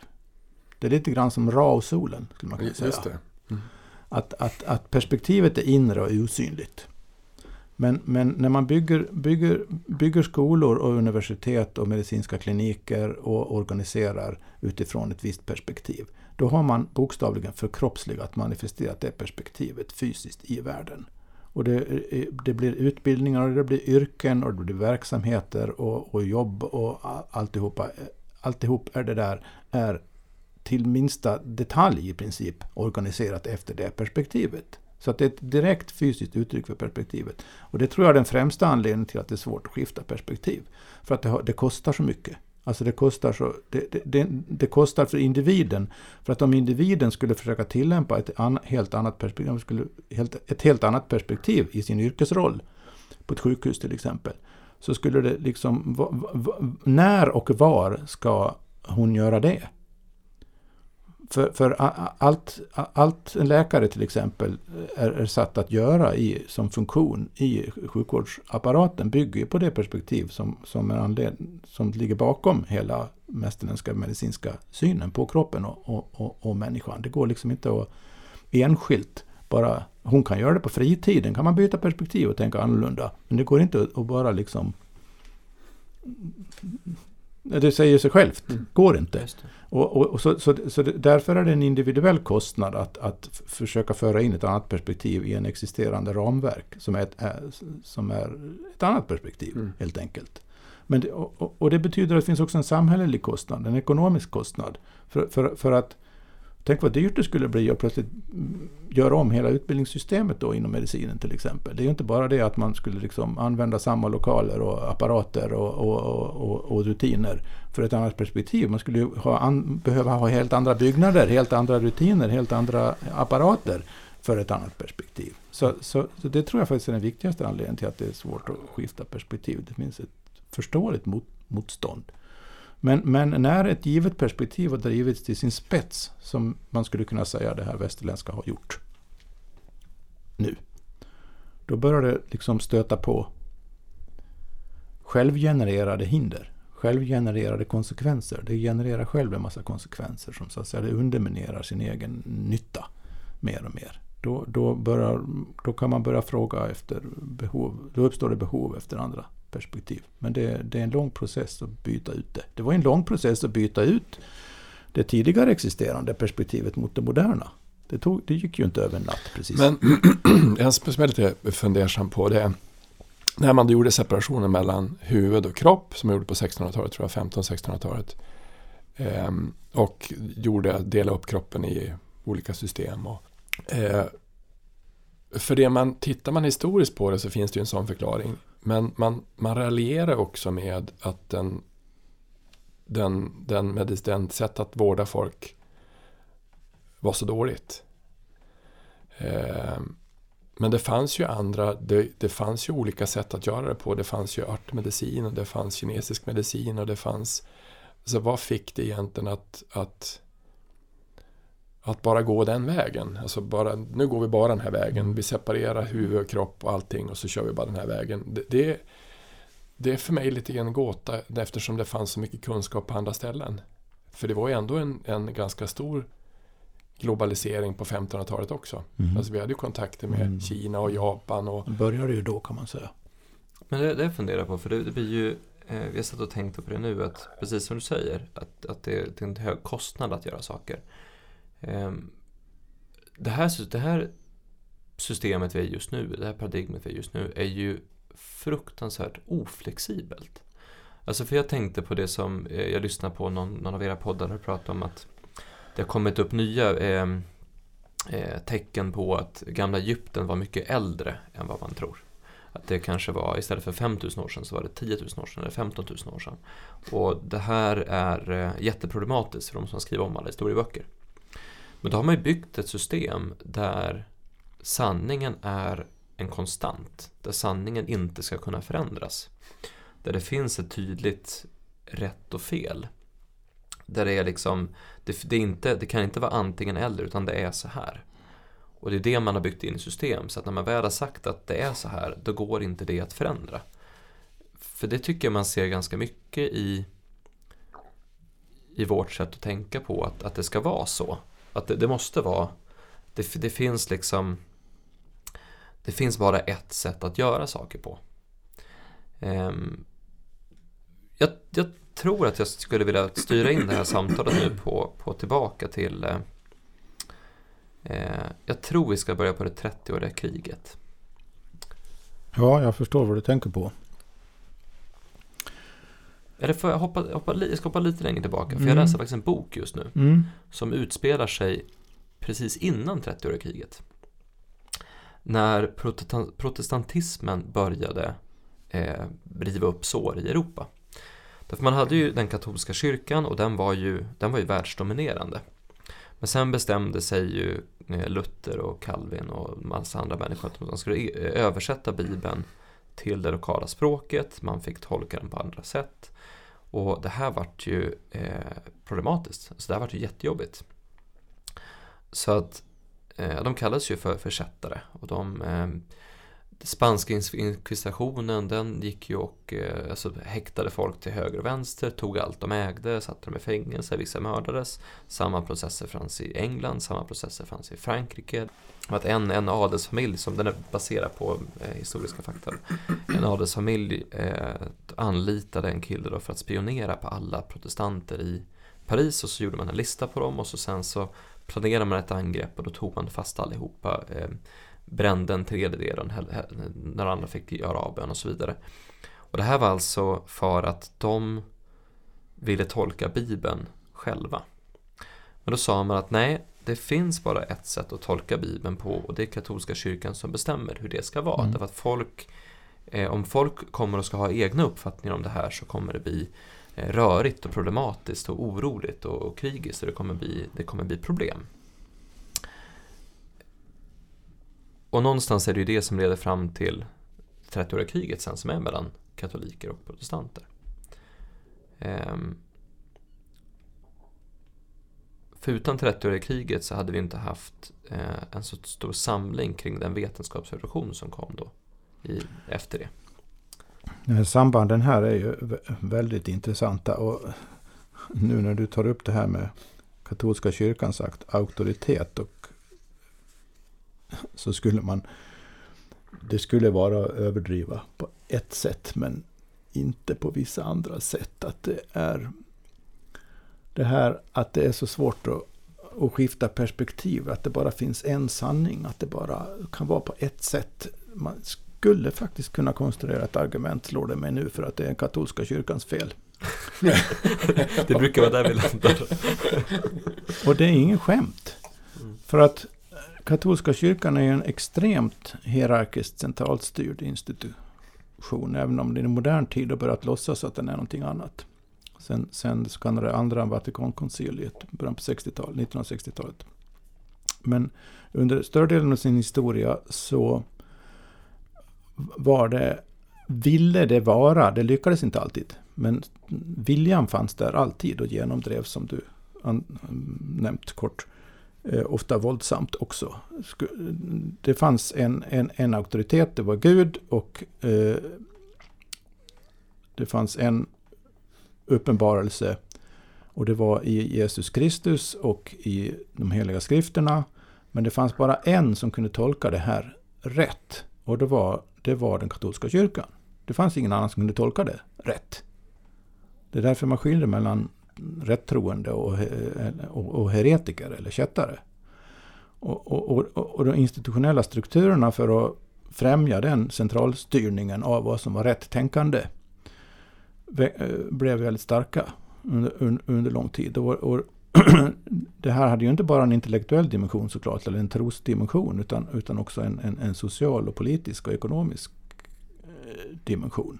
B: Det är lite grann som Ra och solen, skulle man kunna säga.
C: det.
B: Att, att, att perspektivet är inre och osynligt. Men, men när man bygger, bygger, bygger skolor och universitet och medicinska kliniker och organiserar utifrån ett visst perspektiv. Då har man bokstavligen förkroppsligat, manifesterat det perspektivet fysiskt i världen. Och det, eh, det blir utbildningar och det blir yrken och det blir verksamheter och, och jobb och alltihopa. Eh, alltihop är det där är till minsta detalj i princip organiserat efter det perspektivet. Så att det är ett direkt fysiskt uttryck för perspektivet. Och det tror jag är den främsta anledningen till att det är svårt att skifta perspektiv. För att det, har, det kostar så mycket. Alltså det kostar, så, det, det, det, det kostar för individen. För att om individen skulle försöka tillämpa ett an, helt annat perspektiv, skulle, helt, ett helt annat perspektiv i sin yrkesroll, på ett sjukhus till exempel, så skulle det liksom... va- va- va- När och var ska hon göra det? För, för allt, allt en läkare till exempel är, är satt att göra i, som funktion i sjukvårdsapparaten bygger ju på det perspektiv som, som, är anled, som ligger bakom hela västerländska medicinska synen på kroppen och, och, och, och människan. Det går liksom inte att enskilt bara... Hon kan göra det på fritiden, kan man byta perspektiv och tänka annorlunda. Men det går inte att bara liksom... Det säger sig självt, det går inte. Och, och, och så, så, så därför är det en individuell kostnad att, att försöka föra in ett annat perspektiv i en existerande ramverk som är ett, som är ett annat perspektiv,
C: Mm.
B: helt enkelt. Men det, och, och- och det betyder att det finns också en samhällelig kostnad, en ekonomisk kostnad. För, för, för att Tänk vad dyrt det skulle bli att plötsligt göra om hela utbildningssystemet då inom medicinen till exempel. Det är ju inte bara det att man skulle liksom använda samma lokaler och apparater och, och, och, och, rutiner för ett annat perspektiv. Man skulle ju ha an, behöva ha helt andra byggnader, helt andra rutiner, helt andra apparater för ett annat perspektiv. Så, så, så det tror jag faktiskt är den viktigaste anledningen till att det är svårt att skifta perspektiv. Det finns ett förståeligt mot, motstånd. Men, men när ett givet perspektiv har drivits till sin spets, som man skulle kunna säga det här västerländska har gjort nu, då börjar det liksom stöta på självgenererade hinder, självgenererade konsekvenser. Det genererar själv en massa konsekvenser som så att säga det underminerar sin egen nytta mer och mer. Då, då, börjar, då kan man börja fråga efter behov, då uppstår det behov efter andra perspektiv. Men det, det är en lång process att byta ut det. Det var en lång process att byta ut det tidigare existerande perspektivet mot det moderna. Det, tog, det gick ju inte över en natt precis.
C: Men en som jag är lite fundersam på det är när man gjorde separationen mellan huvud och kropp som man gjorde på 1600-talet, tror jag, 1500-1600-talet. Ehm, och gjorde, dela upp kroppen i olika system. Och, eh, för det man, tittar man historiskt på det så finns det ju en sån förklaring. Men man, man raljerar också med att den, den, den, med den sätt att vårda folk var så dåligt. Eh, men det fanns ju andra, det, det fanns ju olika sätt att göra det på. Det fanns ju örtmedicin och det fanns kinesisk medicin och det fanns... Så vad fick det egentligen att, att, att bara gå den vägen? Alltså bara, nu går vi bara den här vägen. Vi separerar huvud och kropp och allting och så kör vi bara den här vägen. Det, det, det är för mig lite grann en gåta eftersom det fanns så mycket kunskap på andra ställen. För det var ju ändå en, en ganska stor globalisering på 1500-talet också.
B: Mhm.
C: Alltså vi hade ju kontakter med
B: Mm.
C: Kina och Japan och
B: Det började ju då kan man säga.
A: Men det, det jag funderar på, för det, det blir ju, eh, vi har satt och tänkt på det nu, att precis som du säger, att, att det, det är en hög kostnad att göra saker. Ehm, det, här, det här systemet vi är i just nu, det här paradigmet vi är i just nu, är ju fruktansvärt oflexibelt. Alltså för jag tänkte på det som, eh, jag lyssnade på någon, någon av era poddar och pratade om att det har kommit upp nya ehm, eh, tecken på att gamla Egypten var mycket äldre än vad man tror. Att det kanske var, istället för 5000 år sedan så var det 10 000 år sedan eller 15 000 år sedan. Och det här är eh, jätteproblematiskt för de som skriver om alla historieböcker. Men då har man ju byggt ett system där sanningen är en konstant. Där sanningen inte ska kunna förändras. Där det finns ett tydligt rätt och fel. Där det är liksom, det, det, är inte, det kan inte vara antingen eller utan det är så här. Och det är det man har byggt in i system. Så att när man väl har sagt att det är så här, då går inte det att förändra. För det tycker jag man ser ganska mycket i, i vårt sätt att tänka på att, att det ska vara så. Att det, det måste vara, det, det finns liksom, det finns bara ett sätt att göra saker på. Ehm, jag, jag tror att jag skulle vilja styra in det här samtalet nu på, på tillbaka till eh, eh Jag tror vi ska börja på det 30-åriga kriget.
B: Ja, jag förstår vad du tänker på.
A: Eller får jag hoppa, hoppa, jag ska hoppa lite längre tillbaka, för
B: Mm.
A: jag läser faktiskt en bok just nu
B: Mm.
A: som utspelar sig precis innan 30-åriga kriget. När protestan- protestantismen började eh, riva upp sår i Europa. Därför man hade ju den katolska kyrkan och den var ju, den var ju världsdominerande. Men sen bestämde sig ju eh, Luther och Calvin och massa andra människor att de skulle e- översätta Bibeln till det lokala språket, man fick tolka den på andra sätt. Och det här vart ju eh, problematiskt, så det här vart ju jättejobbigt. Så att eh, de kallades ju för försättare och de eh, Spanska inkvisitionen den gick ju och eh, alltså, häktade folk till höger och vänster, tog allt de ägde, satte dem i fängelse, vissa mördades. Samma processer fanns i England, samma processer fanns i Frankrike. Att en, en adelsfamilj, som den är baserad på eh, historiska fakta, en adelsfamilj eh, anlitade en kille då för att spionera på alla protestanter i Paris och så gjorde man en lista på dem och så sen så planerade man ett angrepp och då tog man fast allihopa. Eh, brände en tredjedel när andra fick göra avbön och så vidare. Och det här var alltså för att de ville tolka Bibeln själva. Men då sa man att nej, det finns bara ett sätt att tolka Bibeln på och det är katolska kyrkan som bestämmer hur det ska vara. Mm. Därför att folk, eh, om folk kommer och ska ha egna uppfattningar om det här så kommer det bli eh, rörigt och problematiskt och oroligt och, och krigiskt och det kommer bli, det kommer bli problem. Och någonstans är det ju det som leder fram till 30-åriga kriget sen som är mellan katoliker och protestanter. Ehm, för utan 30-åriga kriget så hade vi inte haft eh, en så stor samling kring den vetenskapsrevolution som kom då i, efter det.
B: Sambanden här är ju väldigt intressanta. Och nu när du tar upp det här med katolska kyrkans auktoritet och så skulle man... Det skulle vara att överdriva på ett sätt, men inte på vissa andra sätt. Att det är det här att det är så svårt att, att skifta perspektiv, att det bara finns en sanning, att det bara kan vara på ett sätt. Man skulle faktiskt kunna konstruera ett argument, slår det mig nu, för att det är katolska kyrkans fel.
A: det brukar vara där vi landar.
B: Och det är ingen skämt. För att katolska kyrkan är ju en extremt hierarkiskt centralt styrd institution. Även om det i modern tid har börjat låtsas att den är någonting annat. Sen, sen det så kallade andra Vatikankonciliet, början på 60-talet, 1960-talet. Men under större delen av sin historia så var det, ville det vara, det lyckades inte alltid, men viljan fanns där alltid och genomdrevs som du nämnt kort Eh, ofta våldsamt också. Det fanns en, en, en auktoritet, det var Gud och eh, det fanns en uppenbarelse och det var i Jesus Kristus och i de heliga skrifterna. Men det fanns bara en som kunde tolka det här rätt och det var, det var den katolska kyrkan. Det fanns ingen annan som kunde tolka det rätt. Det är därför man skiljer mellan rättroende och, och, och heretiker eller kättare. Och, och, och, de institutionella strukturerna för att främja den centralstyrningen av vad som var rätt tänkande eh, blev väldigt starka under, under lång tid. Och, och det här hade ju inte bara en intellektuell dimension såklart, eller en trosdimension, utan, utan också en, en, en social och politisk och ekonomisk eh, dimension.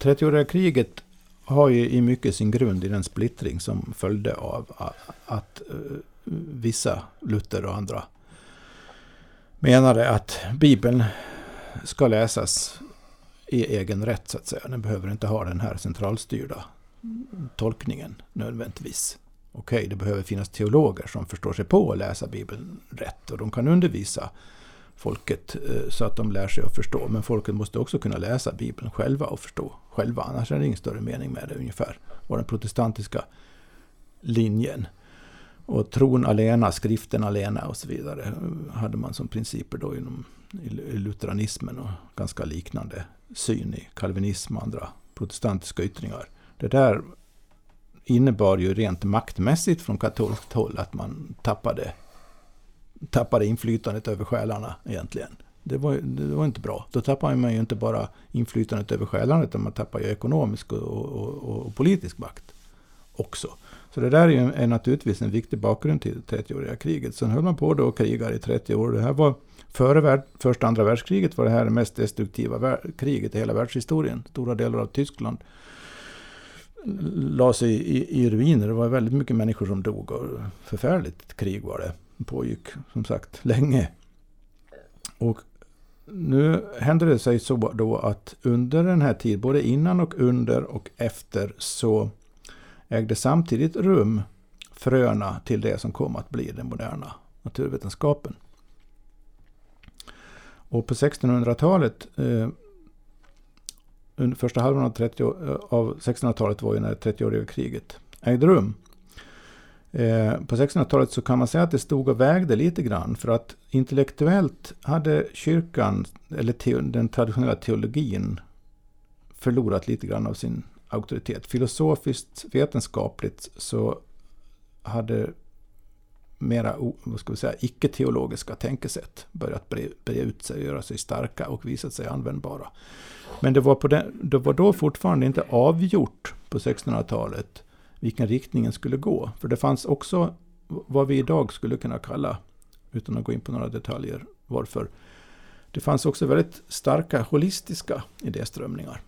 B: 30-åriga kriget har ju i mycket sin grund i den splittring som följde av att eh, vissa, Luther och andra, menade att Bibeln ska läsas i egen rätt så att säga. Den behöver inte ha den här centralstyrda tolkningen nödvändigtvis. Okej, det behöver finnas teologer som förstår sig på att läsa Bibeln rätt och de kan undervisa folket eh, så att de lär sig att förstå. Men folket måste också kunna läsa Bibeln själva och förstå själva. Annars är det ingen större mening med det ungefär. Och den protestantiska linjen. Och tron alena, skriften alena och så vidare hade man som principer då inom lutheranismen och ganska liknande syn i kalvinism och andra protestantiska yttringar. Det där innebar ju rent maktmässigt från katolskt håll att man tappade tappade inflytandet över själarna egentligen. Det var, det var inte bra. Då tappar man ju inte bara inflytandet över själarna utan man tappar ju ekonomisk och, och, och, och politisk makt också. Så det där är, ju, är naturligtvis en viktig bakgrund till 30-åriga kriget. Sen höll man på då och krigade i 30 år. Det här var före värld, första andra världskriget var det här det mest destruktiva kriget i hela världshistorien. Stora delar av Tyskland la sig i, i, i ruiner. Det var väldigt mycket människor som dog och förfärligt krig var det pågick som sagt länge. Och nu hände det sig så då att under den här tiden, både innan och under och efter, så ägde samtidigt rum fröna till det som kom att bli den moderna naturvetenskapen. Och på 1600-talet, eh, under första halvan av, 30, eh, av 1600-talet var ju när 30-åriga kriget ägde rum. Eh, på 1600-talet så kan man säga att det stod och vägde lite grann. För att intellektuellt hade kyrkan, eller te, den traditionella teologin, förlorat lite grann av sin auktoritet. Filosofiskt, vetenskapligt så hade mera vad ska vi säga, icke-teologiska tänkesätt börjat bre, bre ut sig, göra sig starka och visat sig användbara. Men det var, på den, det var då fortfarande inte avgjort på 1600-talet vilken riktning den skulle gå. För det fanns också vad vi idag skulle kunna kalla, utan att gå in på några detaljer, varför. Det fanns också väldigt starka holistiska idéströmningar.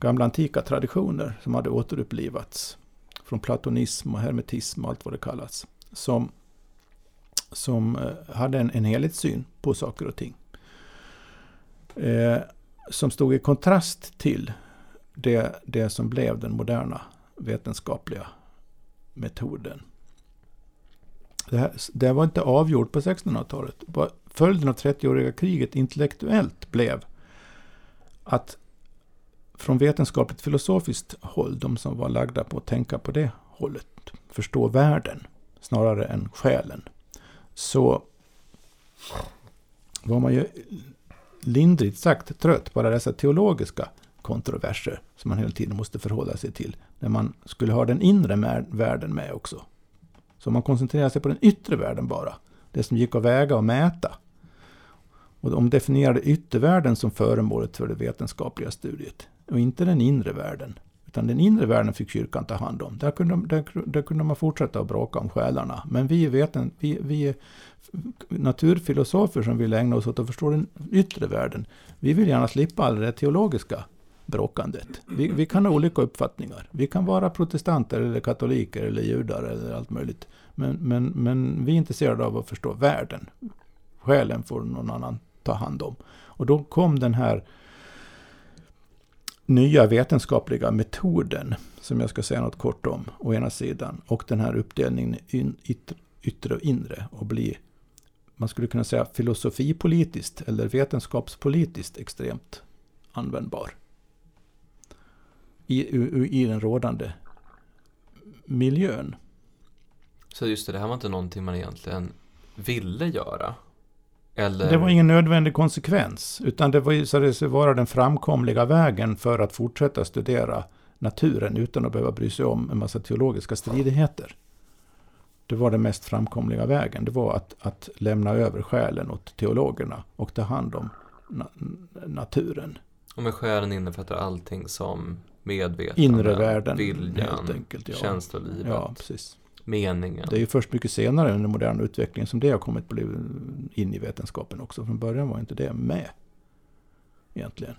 B: Gamla antika traditioner som hade återupplivats. Från platonism och hermetism och allt vad det kallas. Som, som eh, hade en, en helhetssyn på saker och ting. Eh, som stod i kontrast till det, det som blev den moderna vetenskapliga metoden. Det, här, det var inte avgjort på 1600-talet. Följden av 30-åriga kriget intellektuellt blev att från vetenskapligt filosofiskt håll, de som var lagda på att tänka på det hållet, förstå världen snarare än själen, så var man ju lindrigt sagt trött på alla dessa teologiska kontroverser som man hela tiden måste förhålla sig till. När man skulle ha den inre världen med också. Så man koncentrerar sig på den yttre världen bara. Det som gick att väga och mäta. Och de definierade yttervärlden som föremålet för det vetenskapliga studiet. Och inte den inre världen. Utan den inre världen fick kyrkan ta hand om. Där kunde, där, där kunde man fortsätta att bråka om själarna. Men vi, veten, vi, vi naturfilosofer som vill ägna oss åt att förstå den yttre världen. Vi vill gärna slippa all det teologiska bråkandet. Vi, vi, kan ha olika uppfattningar. Vi kan vara protestanter eller katoliker eller judar eller allt möjligt. Men, men, men vi är intresserade av att förstå världen. Själen får någon annan ta hand om. Och då kom den här nya vetenskapliga metoden, som jag ska säga något kort om, å ena sidan, och den här uppdelningen i yttre och inre, och bli, man skulle kunna säga filosofipolitiskt eller vetenskapspolitiskt extremt användbar i, i, i den rådande miljön.
A: Så just det, det här var inte någonting man egentligen ville göra? Eller?
B: Det var ingen nödvändig konsekvens, utan det visade sig vara den framkomliga vägen för att fortsätta studera naturen utan att behöva bry sig om en massa teologiska stridigheter. Det var den mest framkomliga vägen. Det var att, att lämna över själen åt teologerna och ta hand om na naturen.
A: Och med själen innefattar allting som medvetande,
B: inre världen,
A: viljan, enkelt, ja. känslolivet,
B: ja, precis.
A: meningen.
B: Det är ju först mycket senare under modern utveckling som det har kommit in i vetenskapen också. Från början var inte det med. Egentligen.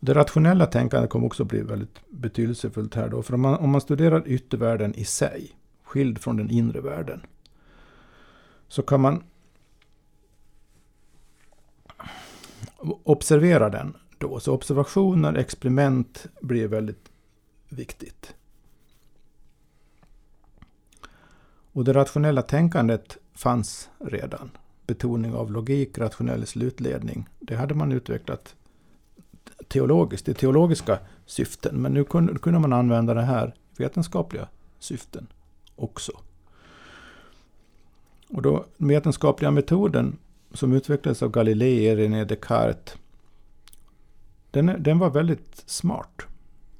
B: Det rationella tänkandet kommer också bli väldigt betydelsefullt här då. För om man, om man studerar yttervärlden i sig, skild från den inre världen, så kan man observera den då. Så observationer, experiment blir väldigt viktigt. Och det rationella tänkandet fanns redan. Betoning av logik, rationell slutledning. Det hade man utvecklat teologiskt, i teologiska syften. Men nu kunde, kunde man använda det här i vetenskapliga syften också. Och då vetenskapliga metoden som utvecklades av Galilei, René Descartes den, den var väldigt smart.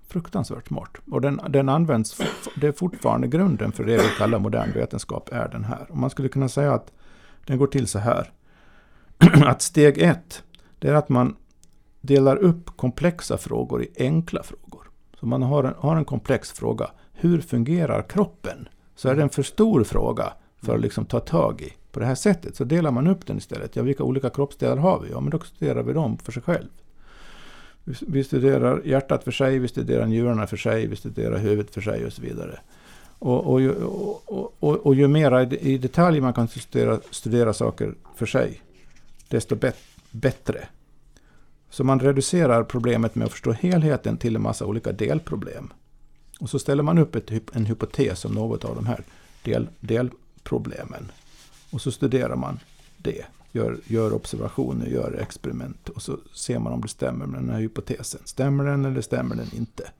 B: Fruktansvärt smart. Och den, den används, det är fortfarande grunden för det vi kallar modern vetenskap, är den här. Och man skulle kunna säga att den går till så här. att steg ett, det är att man delar upp komplexa frågor i enkla frågor. Så man har en, har en komplex fråga. Hur fungerar kroppen? Så är det en för stor fråga för att liksom ta tag i. På det här sättet så delar man upp den istället. Ja, vilka olika kroppsdelar har vi? Ja, men då studerar vi dem för sig själv. Vi studerar hjärtat för sig, vi studerar njurarna för sig, vi studerar huvudet för sig och så vidare. Och, och, och, och, och ju mer i detalj man kan studera, studera saker för sig, desto bet bättre. Så man reducerar problemet med att förstå helheten till en massa olika delproblem. Och så ställer man upp ett, en hypotes om något av de här del, delproblemen. Och så studerar man det. Gör, gör observationer, gör experiment. Och så ser man om det stämmer med den här hypotesen. Stämmer den eller stämmer den inte?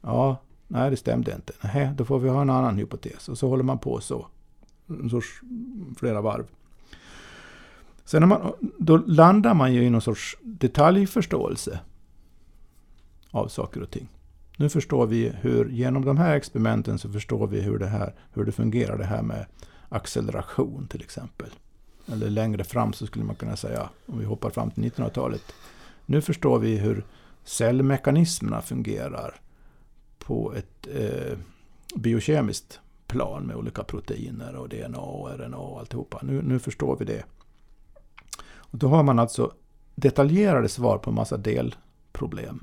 B: Ja, nej det stämde inte. Nej, då får vi ha en annan hypotes. Och så håller man på så. En sorts flera varv. Sen man, då landar man ju i någon sorts detaljförståelse av saker och ting. Nu förstår vi hur, genom de här experimenten så förstår vi hur det, här, hur det fungerar det här med acceleration till exempel. Eller längre fram så skulle man kunna säga, om vi hoppar fram till 1900-talet. Nu förstår vi hur cellmekanismerna fungerar på ett eh, biokemiskt plan med olika proteiner och DNA och RNA och alltihopa. Nu, nu förstår vi det. Och då har man alltså detaljerade svar på en massa delproblem.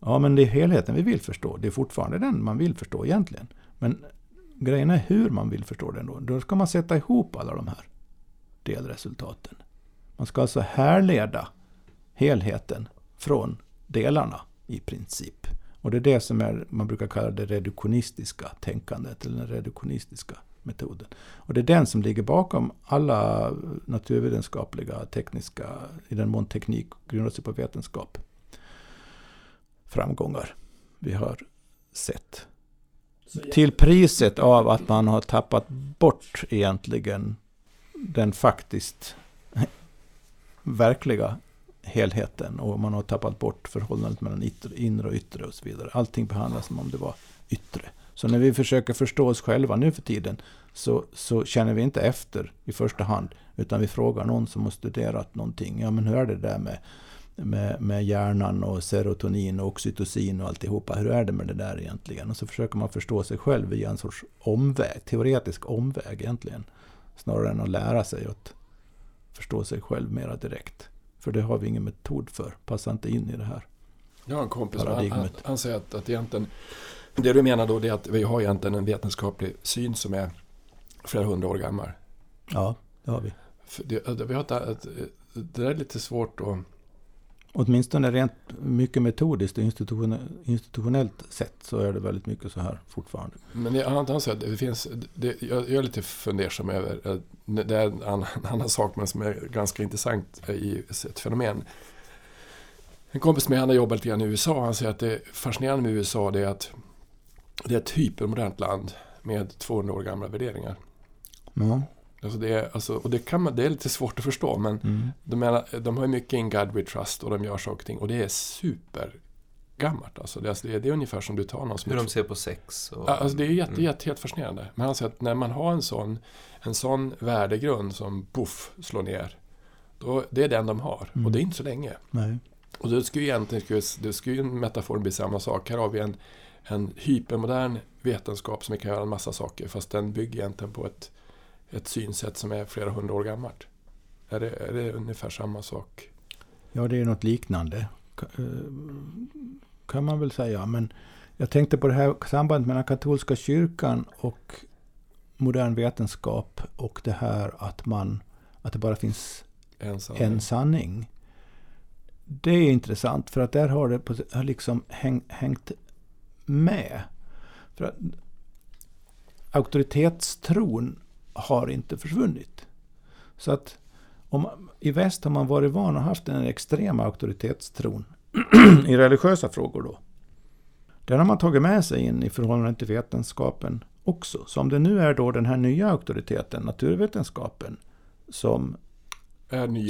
B: Ja, men det är helheten vi vill förstå. Det är fortfarande den man vill förstå egentligen. Men grejen är hur man vill förstå den då. Då ska man sätta ihop alla de här delresultaten. Man ska alltså härleda helheten från delarna i princip. Och det är det som är, man brukar kalla det reduktionistiska tänkandet, eller den reduktionistiska metoden. Och det är den som ligger bakom alla naturvetenskapliga, tekniska, i den mån teknik grundar sig på vetenskap, framgångar vi har sett. Till priset av att man har tappat bort egentligen den faktiskt verkliga helheten. Och man har tappat bort förhållandet mellan inre och yttre och så vidare. Allting behandlas som om det var yttre. Så när vi försöker förstå oss själva nu för tiden så, så känner vi inte efter i första hand. Utan vi frågar någon som har studerat någonting. Ja men hur är det där med, med, med hjärnan och serotonin och oxytocin och alltihopa. Hur är det med det där egentligen? Och så försöker man förstå sig själv via en sorts omväg, teoretisk omväg egentligen. Snarare än att lära sig att förstå sig själv mera direkt. För det har vi ingen metod för. Passar inte in i det här
C: Jag har en kompis han, han, han säger att, att egentligen det du menar då är att vi har egentligen en vetenskaplig syn som är flera hundra år gammal.
B: Ja, det har vi.
C: Det, vi har ett, det är lite svårt att...
B: Åtminstone rent mycket metodiskt och institutionellt sett så är det väldigt mycket så här fortfarande.
C: Men jag antar att det finns, det, jag, är lite fundersam över, det är en annan, en annan sak men som är ganska intressant i ett fenomen. En kompis med han har jobbat lite grann i USA. Han säger att det fascinerande med USA det är att det är ett hypermodernt land med 200 år gamla värderingar.
B: Ja.
C: Alltså det, är, alltså, och det, kan man, det är lite svårt att förstå men mm. de, menar, de har mycket in God we trust och de gör saker och ting och det är supergammalt. Alltså det, alltså det, är, det är ungefär som du tar någon som...
A: Hur de ser på sex?
C: Och, alltså det är jätte, mm. jätte, helt fascinerande. Men han säger att när man har en sån, en sån värdegrund som boff slår ner, då, det är den de har. Mm. Och det är inte så länge.
B: Nej.
C: Och då skulle ju egentligen, det skulle ju metaforen bli samma sak. Här har vi en, en hypermodern vetenskap som kan göra en massa saker fast den bygger egentligen på ett, ett synsätt som är flera hundra år gammalt. Är det, är det ungefär samma sak?
B: Ja, det är något liknande. Eh, kan man väl säga. Men jag tänkte på det här sambandet mellan katolska kyrkan och modern vetenskap och det här att man att det bara finns
C: en sanning.
B: En sanning. Det är intressant för att där har det har liksom häng, hängt med. För att auktoritetstron har inte försvunnit. Så att om, i väst har man varit van och haft den extrema auktoritetstron i religiösa frågor då. Den har man tagit med sig in i förhållande till vetenskapen också. Så om det nu är då den här nya auktoriteten, naturvetenskapen, som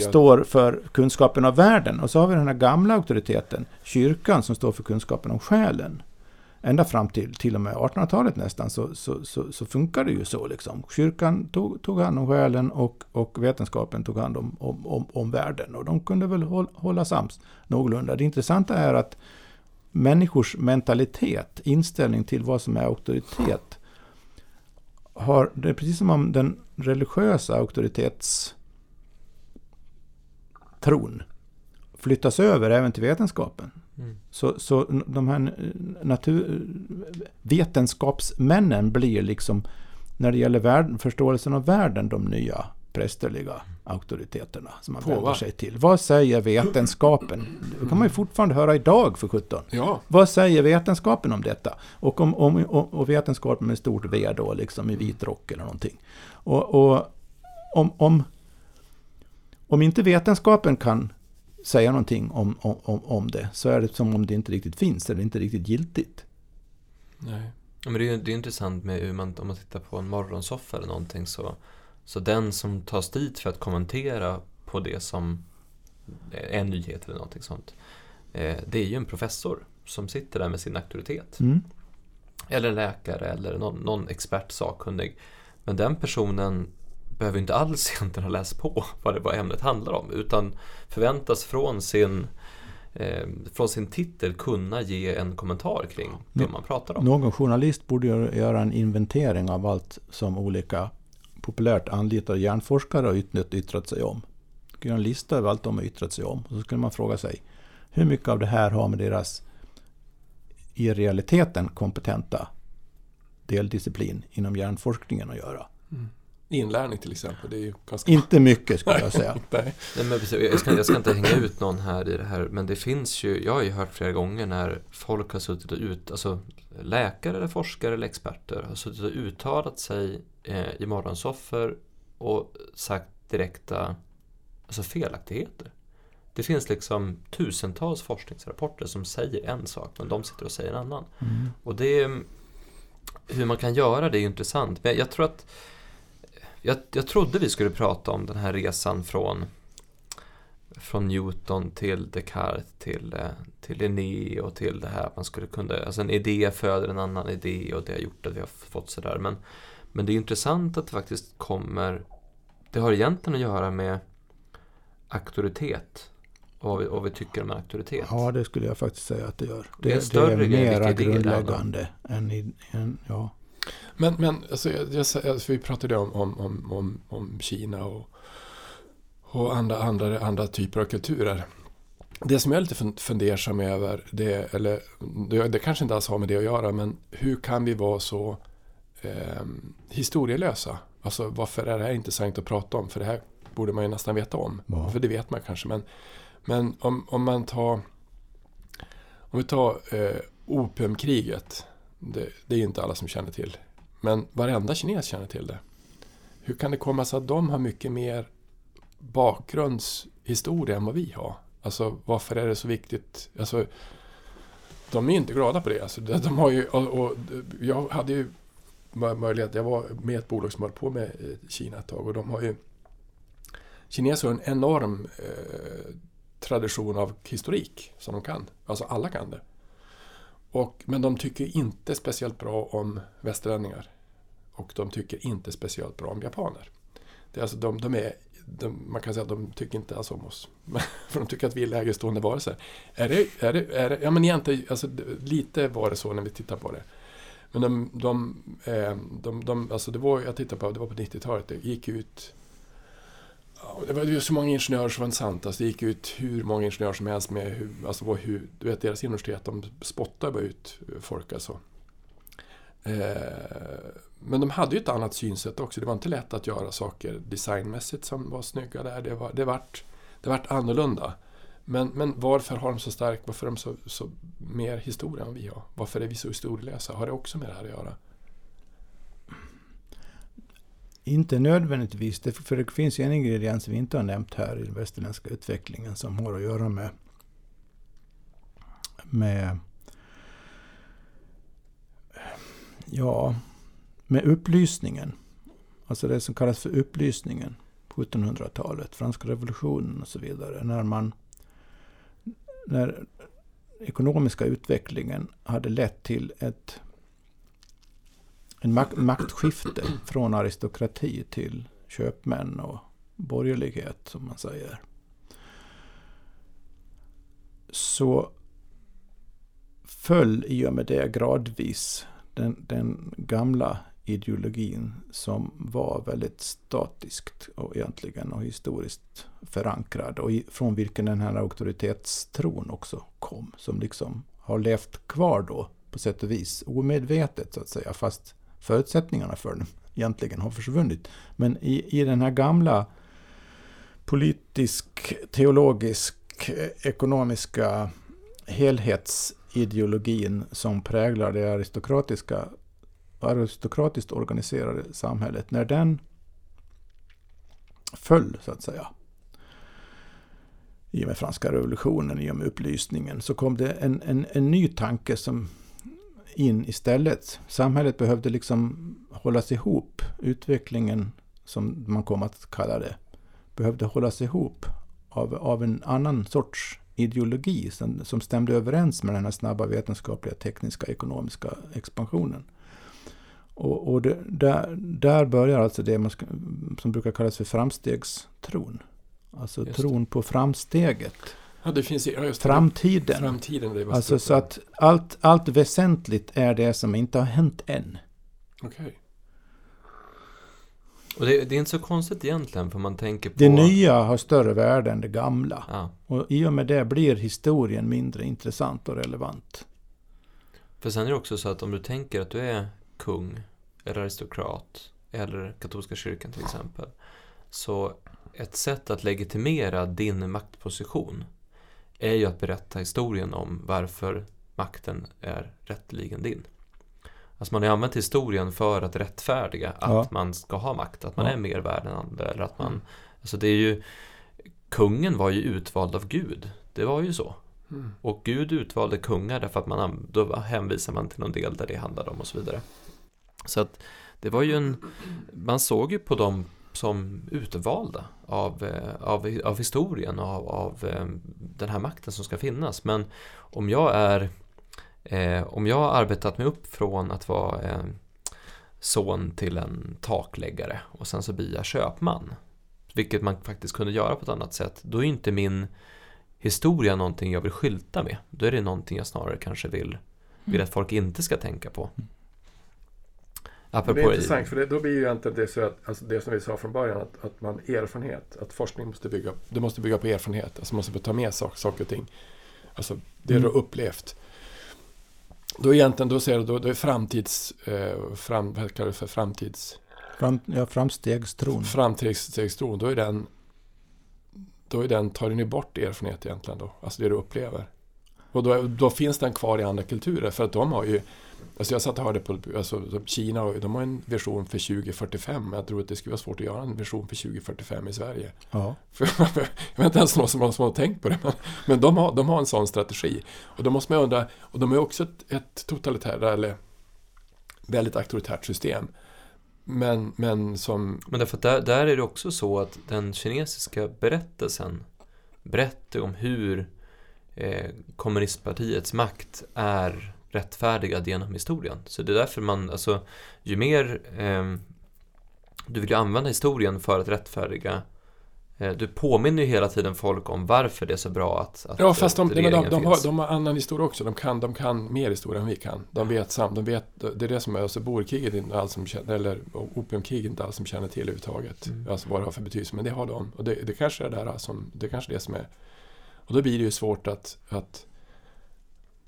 B: står för kunskapen av världen. Och så har vi den här gamla auktoriteten, kyrkan, som står för kunskapen om själen ända fram till till och med 1800-talet nästan så, så, så, så, funkar det ju så. Liksom. Kyrkan tog, tog hand om själen och, och vetenskapen tog hand om, om, om, om världen. Och de kunde väl hålla, hålla sams någorlunda. Det intressanta är att människors mentalitet, inställning till vad som är auktoritet, har, det är precis som om den religiösa auktoritetstron flyttas över även till vetenskapen. Mm. Så, så de här natur, vetenskapsmännen blir liksom, när det gäller värld, förståelsen av världen, de nya prästerliga auktoriteterna som man
C: På
B: vänder sig till. Vad säger vetenskapen? Det kan man ju fortfarande höra idag för 17.
C: Ja,
B: Vad säger vetenskapen om detta? Och, om, om, och vetenskapen med stort V då, liksom i vit rock eller någonting. Och, och om, om, om inte vetenskapen kan säga någonting om, om, om, det, så är det som om det inte riktigt finns, eller inte riktigt giltigt.
C: nej.
A: Men det är det är intressant med hur man, om man tittar på en morgonsoffa eller någonting så, så den som tas dit för att kommentera på det som är en nyhet eller någonting sånt. Eh, det är ju en professor som sitter där med sin auktoritet.
B: Mm.
A: Eller en läkare eller någon, någon expert sakkunnig. Men den personen behöver inte alls egentligen ha läst på vad det vad ämnet handlar om. Utan förväntas från sin, eh, från sin titel kunna ge en kommentar kring det man pratar om.
B: Någon journalist borde göra en inventering av allt som olika populärt anlitade hjärnforskare har yttrat, sig om. Göra en lista över allt de har yttrat sig om. Och så skulle man fråga sig hur mycket av det här har med deras i realiteten kompetenta deldisciplin inom hjärnforskningen att göra.
C: Inlärning till exempel, det är ju ganska...
B: Inte mycket skulle jag säga.
C: Nej.
A: Nej, men precis, jag, ska, jag ska inte hänga ut någon här i det här, men det finns ju, jag har ju hört flera gånger när folk har suttit ut, alltså läkare eller forskare eller experter har suttit och uttalat sig eh, i morgonsoffer och sagt direkta alltså felaktigheter. Det finns liksom tusentals forskningsrapporter som säger en sak, men de sitter och säger en annan.
B: Mm.
A: Och det hur man kan göra det är intressant. Men jag tror att jag, jag trodde vi skulle prata om den här resan från från Newton till Descartes till, eh, till Linné och till det här att man skulle kunna, alltså en idé föder en annan idé och det har gjort att vi har fått sådär. Men, men det är intressant att det faktiskt kommer, det har egentligen att göra med auktoritet och vad vi, vad vi tycker om en auktoritet.
B: Ja, det skulle jag faktiskt säga att det gör.
A: Det är
B: Det,
A: större
B: det är mera
A: är
B: grundläggande än i... Än, ja.
C: Men, men alltså, jag, jag, alltså, vi pratade om, om, om, om, om Kina och, och andra, andra, andra typer av kulturer. Det som jag är lite fun- fundersam över, det, eller, det, det kanske inte alls har med det att göra, men hur kan vi vara så eh, historielösa? Alltså varför är det här intressant att prata om? För det här borde man ju nästan veta om.
B: Ja.
C: För det vet man kanske. Men, men om, om man tar om vi tar eh, opiumkriget. Det, det är ju inte alla som känner till. Men varenda kines känner till det. Hur kan det komma sig att de har mycket mer bakgrundshistoria än vad vi har? Alltså varför är det så viktigt? Alltså, de är ju inte glada på det. Alltså, de har ju, och, och, jag hade ju möjlighet, jag var med i ett bolag som höll på med eh, Kina ett tag och de har ju Kineser har en enorm eh, tradition av historik som de kan. Alltså alla kan det. Och, men de tycker inte speciellt bra om västerlänningar. Och de tycker inte speciellt bra om japaner. Det är alltså de, de är, de, man kan säga att de tycker inte alls om oss. För de tycker att vi är lägre stående varelser. Är det, är det, är det, ja men egentligen, alltså, lite var det så när vi tittar på det. Men de, de, eh, de, de alltså det var, jag tittade på, det var på 90-talet, det gick ut det var ju så många ingenjörer som var intressanta, sant. Alltså det gick ut hur många ingenjörer som helst med hur, alltså vad- hur, du vet deras universitet, de spottar bara ut folk alltså. Eh, men de hade ju ett annat synsätt också. Det var inte lätt att göra saker designmässigt som var snygga där. Det, var, det, vart, det vart annorlunda. Men, men varför har de så stark, varför är de så, så mer historia än vi har? Varför är vi så historielösa? Har det också med det här att göra?
B: Inte nödvändigtvis, för det finns ju en ingrediens vi inte har nämnt här i den västerländska utvecklingen som har att göra med, med ja, med upplysningen. Alltså det som kallas för upplysningen på 1700-talet, franska revolutionen och så vidare. När man när ekonomiska utvecklingen hade lett till ett en mak- maktskifte från aristokrati till köpmän och borgerlighet, som man säger. Så föll i och med det gradvis den, den gamla ideologin som var väldigt statiskt och egentligen och historiskt förankrad och i, från vilken den här auktoritetstron också kom som liksom har levt kvar då på sätt och vis omedvetet så att säga fast förutsättningarna för den egentligen har försvunnit. Men i, i den här gamla politisk, teologisk, eh, ekonomiska helhetsideologin som präglar det aristokratiska, aristokratiskt organiserade samhället. När den föll, så att säga, i och med franska revolutionen, i och med upplysningen, så kom det en, en, en ny tanke som in istället. Samhället behövde liksom hållas ihop. Utvecklingen, som man kom att kalla det, behövde hållas ihop av, av en annan sorts ideologi som, som stämde överens med den här snabba vetenskapliga, tekniska, ekonomiska expansionen. Och, och det, där, där börjar alltså det man som brukar kallas för framstegstron. Alltså tron på framsteget.
C: Ja, det finns ja, just
B: framtiden.
C: framtiden det
B: alltså så att allt, allt väsentligt är det som inte har hänt än.
C: Okej. Okay.
A: Och det, det, är inte så konstigt egentligen, för man tänker på...
B: Det nya har större värde än det gamla.
A: Ja.
B: Och i och med det blir historien mindre intressant och relevant.
A: För sen är det också så att om du tänker att du är kung, eller aristokrat, eller katolska kyrkan till exempel. Så ett sätt att legitimera din maktposition är ju att berätta historien om varför makten är rätteligen din. Alltså man har använt historien för att rättfärdiga att ja. man ska ha makt, att man ja. är mer värd än andra. Eller att man, mm. alltså det är ju, kungen var ju utvald av Gud, det var ju så. Mm. Och Gud utvalde kungar därför att man, då hänvisar man till någon del där det handlade om och så vidare. Så att det var ju en, man såg ju på dem som utvalda av, eh, av, av historien och av, av eh, den här makten som ska finnas. Men om jag är Eh, om jag har arbetat mig upp från att vara eh, son till en takläggare och sen så blir jag köpman, vilket man faktiskt kunde göra på ett annat sätt, då är inte min historia någonting jag vill skylta med. Då är det någonting jag snarare kanske vill, vill att folk inte ska tänka på.
C: Apropå det är intressant, för det, då blir ju egentligen det, så att, alltså det som vi sa från början, att, att man erfarenhet, att forskning måste bygga, det måste bygga på erfarenhet, alltså man måste ta med saker, saker och ting. Alltså det mm. du har upplevt. Då egentligen, då ser du, då, då är framtids, eh, fram, vad kallar du för framtids...
B: Fram, ja, framstegstron.
C: Framstegstron, då är den, då är den, tar den ju bort erfarenhet egentligen då, alltså det du upplever. Och då, då finns den kvar i andra kulturer, för att de har ju, Alltså jag satt och hörde på alltså, Kina, de har en vision för 2045. Jag tror att det skulle vara svårt att göra en vision för 2045 i Sverige.
B: Ja.
C: För, jag vet inte ens någon som har, som har tänkt på det. Men, men de, har, de har en sån strategi. Och då måste man undra, och de är också ett, ett totalitärt, eller väldigt auktoritärt system. Men, men som...
A: Men därför att där, där är det också så att den kinesiska berättelsen berättar om hur eh, kommunistpartiets makt är rättfärdigad genom historien. Så det är därför man, alltså, ju mer eh, du vill ju använda historien för att rättfärdiga eh, du påminner ju hela tiden folk om varför det är så bra att, att
C: Ja, fast de, de, de, de, har, de har annan historia också. De kan, de kan mer historia än vi kan. De vet sam, de vet, det är det som är, alltså borkriget inte alls som eller opiumkriget inte alls som känner till överhuvudtaget. Mm. Alltså vad det har för betydelse, men det har de. Och det, det kanske är det där som, det kanske är det som är, och då blir det ju svårt att, att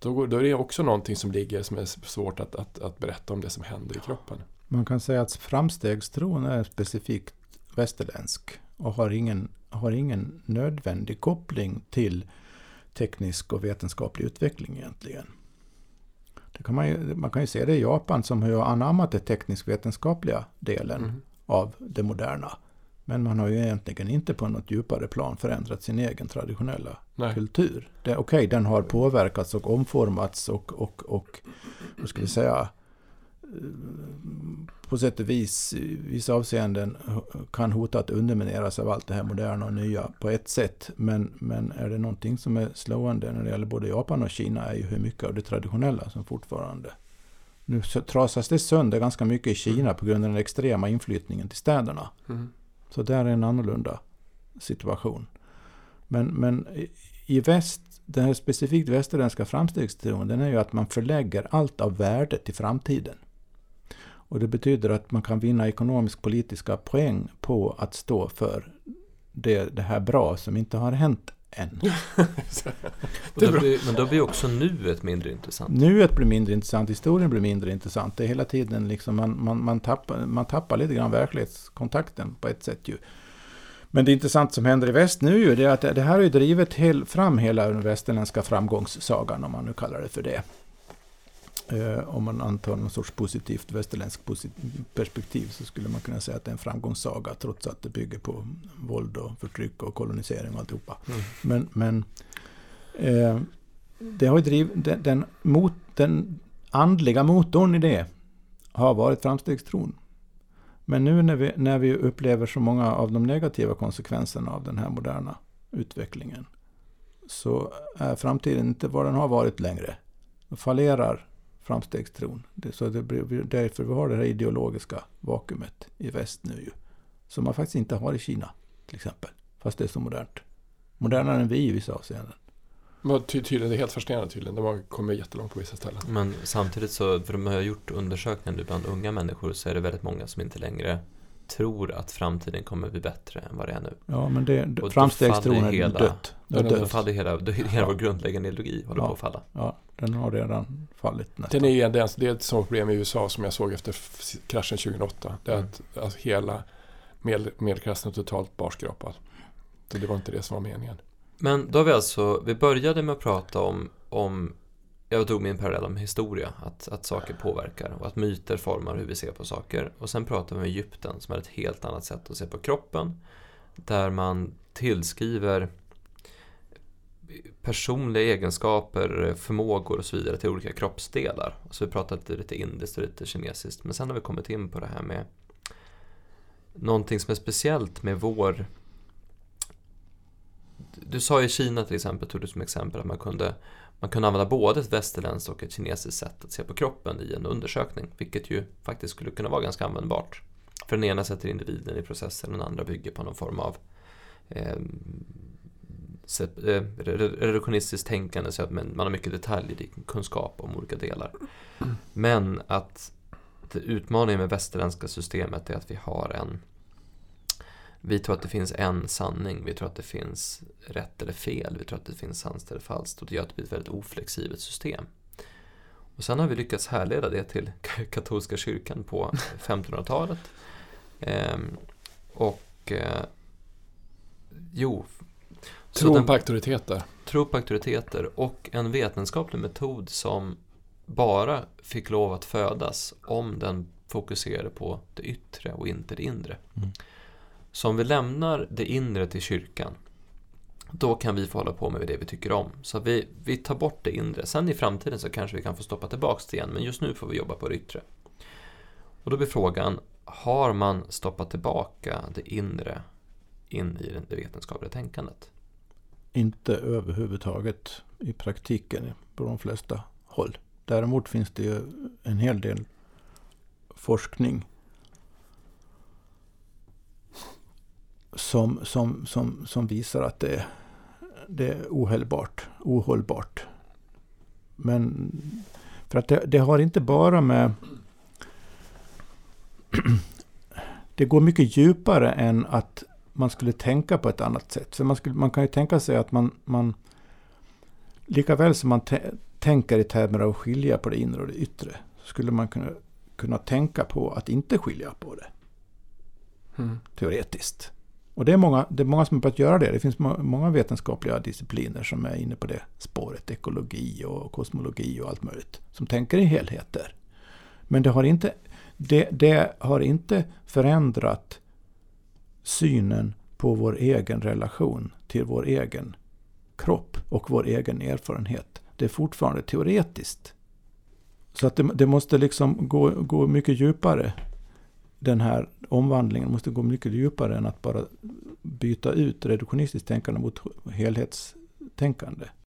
C: då, då är det också någonting som ligger som är svårt att, att, att berätta om det som händer i kroppen.
B: Man kan säga att framstegstron är specifikt västerländsk och har ingen, har ingen nödvändig koppling till teknisk och vetenskaplig utveckling egentligen. Det kan man, ju, man kan ju se det i Japan som har anammat den teknisk-vetenskapliga delen mm. av det moderna. Men man har ju egentligen inte på något djupare plan förändrat sin egen traditionella Nej. kultur. Okej, okay, den har påverkats och omformats och, och, och vad ska vi säga, eh, på sätt och vis i vissa avseenden kan hota att undermineras av allt det här moderna och nya på ett sätt. Men, men är det någonting som är slående när det gäller både Japan och Kina är ju hur mycket av det traditionella som fortfarande nu trasas det sönder ganska mycket i Kina på grund av den extrema inflyttningen till städerna. Mm. Så där är en annorlunda situation. Men, men i väst, den här specifikt västerländska framstegsteorin, den är ju att man förlägger allt av värde till framtiden. Och det betyder att man kan vinna ekonomisk politiska poäng på att stå för det, det här bra som inte har hänt än.
A: då blir, men då blir också nuet mindre intressant.
B: Nuet blir mindre intressant, historien blir mindre intressant. Det är hela tiden liksom man, man, man, tappar, man tappar lite grann verklighetskontakten på ett sätt ju. Men det intressanta som händer i väst nu är ju det att det här har ju drivit fram hela den västerländska framgångssagan, om man nu kallar det för det. Eh, om man antar någon sorts positivt västerländskt posit perspektiv så skulle man kunna säga att det är en framgångssaga trots att det bygger på våld och förtryck och kolonisering och alltihopa.
C: Mm.
B: Men, men eh, det har ju drivit, den, den, mot, den andliga motorn i det har varit framstegstron. Men nu när vi, när vi upplever så många av de negativa konsekvenserna av den här moderna utvecklingen så är framtiden inte vad den har varit längre. Då fallerar framstegstron. Det, så det blir därför vi har det här ideologiska vakuumet i väst nu ju. Som man faktiskt inte har i Kina till exempel. Fast det är så modernt. Modernare än vi i vissa avseenden.
C: Men ty tydligen, det är helt fascinerande tydligen. De har kommit jättelångt på vissa ställen.
A: Men samtidigt så, för de har gjort undersökningar nu bland unga människor så är det väldigt många som inte längre tror att framtiden kommer bli bättre än vad det är nu.
B: Ja, men det,
A: Och
B: framstegstron är
A: hela-
B: dött. Det är
A: Då faller hela, då, hela
B: Ja.
A: vår grundläggande ideologi håller
B: Ja.
A: på att falla.
B: Ja, den har redan fallit nästan.
C: Den är, det, är, det är ett sådant problem i USA som jag såg efter kraschen 2008. Det är
A: Mm.
C: att, att hela medel, medelklassen är totalt barskrapad. Så det var inte det som var meningen.
A: Men då har vi alltså, vi började med att prata om, om jag drog min parallell om historia, att, att saker påverkar och att myter formar hur vi ser på saker. Och sen pratade vi om Egypten som är ett helt annat sätt att se på kroppen. Där man tillskriver personliga egenskaper, förmågor och så vidare till olika kroppsdelar. Så vi pratade lite, lite indiskt och lite kinesiskt. Men sen har vi kommit in på det här med någonting som är speciellt med vår du sa i Kina till exempel, tog du som exempel att man kunde, man kunde använda både ett västerländskt och ett kinesiskt sätt att se på kroppen i en undersökning, vilket ju faktiskt skulle kunna vara ganska användbart. För den ena sätter individen i processen, den andra bygger på någon form av eh, eh reduktionistiskt tänkande, så att man har mycket detaljrik kunskap om olika delar. Men att utmaningen med västerländska systemet är att vi har en vi tror att det finns en sanning, vi tror att det finns rätt eller fel, vi tror att det finns sant eller falskt och det gör att det blir ett väldigt oflexibelt system. Och sen har vi lyckats härleda det till katolska kyrkan på 1500-talet. Ehm, och eh, jo, den-
C: på auktoriteter.
A: tro på auktoriteter och en vetenskaplig metod som bara fick lov att födas om den fokuserade på det yttre och inte det inre.
B: Mm.
A: Så om vi lämnar det inre till kyrkan, då kan vi få hålla på med det vi tycker om. Så vi, vi tar bort det inre. Sen i framtiden så kanske vi kan få stoppa tillbaka det igen, men just nu får vi jobba på det yttre. Och då blir frågan, har man stoppat tillbaka det inre in i det vetenskapliga tänkandet?
B: Inte överhuvudtaget i praktiken på de flesta håll. Däremot finns det ju en hel del forskning som, som, som, som visar att det, det är ohållbart. ohållbart. Men för att det, det har inte bara med... Det går mycket djupare än att man skulle tänka på ett annat sätt. För man, skulle, man kan ju tänka sig att man, man lika väl som man tä- tänker i termer av att skilja på det inre och det yttre, skulle man kunna, kunna tänka på att inte skilja på det,
C: Mm.
B: teoretiskt. Och det är många, det är många som har börjat göra det. Det finns må- många vetenskapliga discipliner som är inne på det spåret. Ekologi och kosmologi och allt möjligt. Som tänker i helheter. Men det har inte, det, det har inte förändrat synen på vår egen relation till vår egen kropp och vår egen erfarenhet. Det är fortfarande teoretiskt. Så att det, det måste liksom gå, gå mycket djupare. Den här omvandlingen måste gå mycket djupare än att bara byta ut reduktionistiskt tänkande mot helhetstänkande.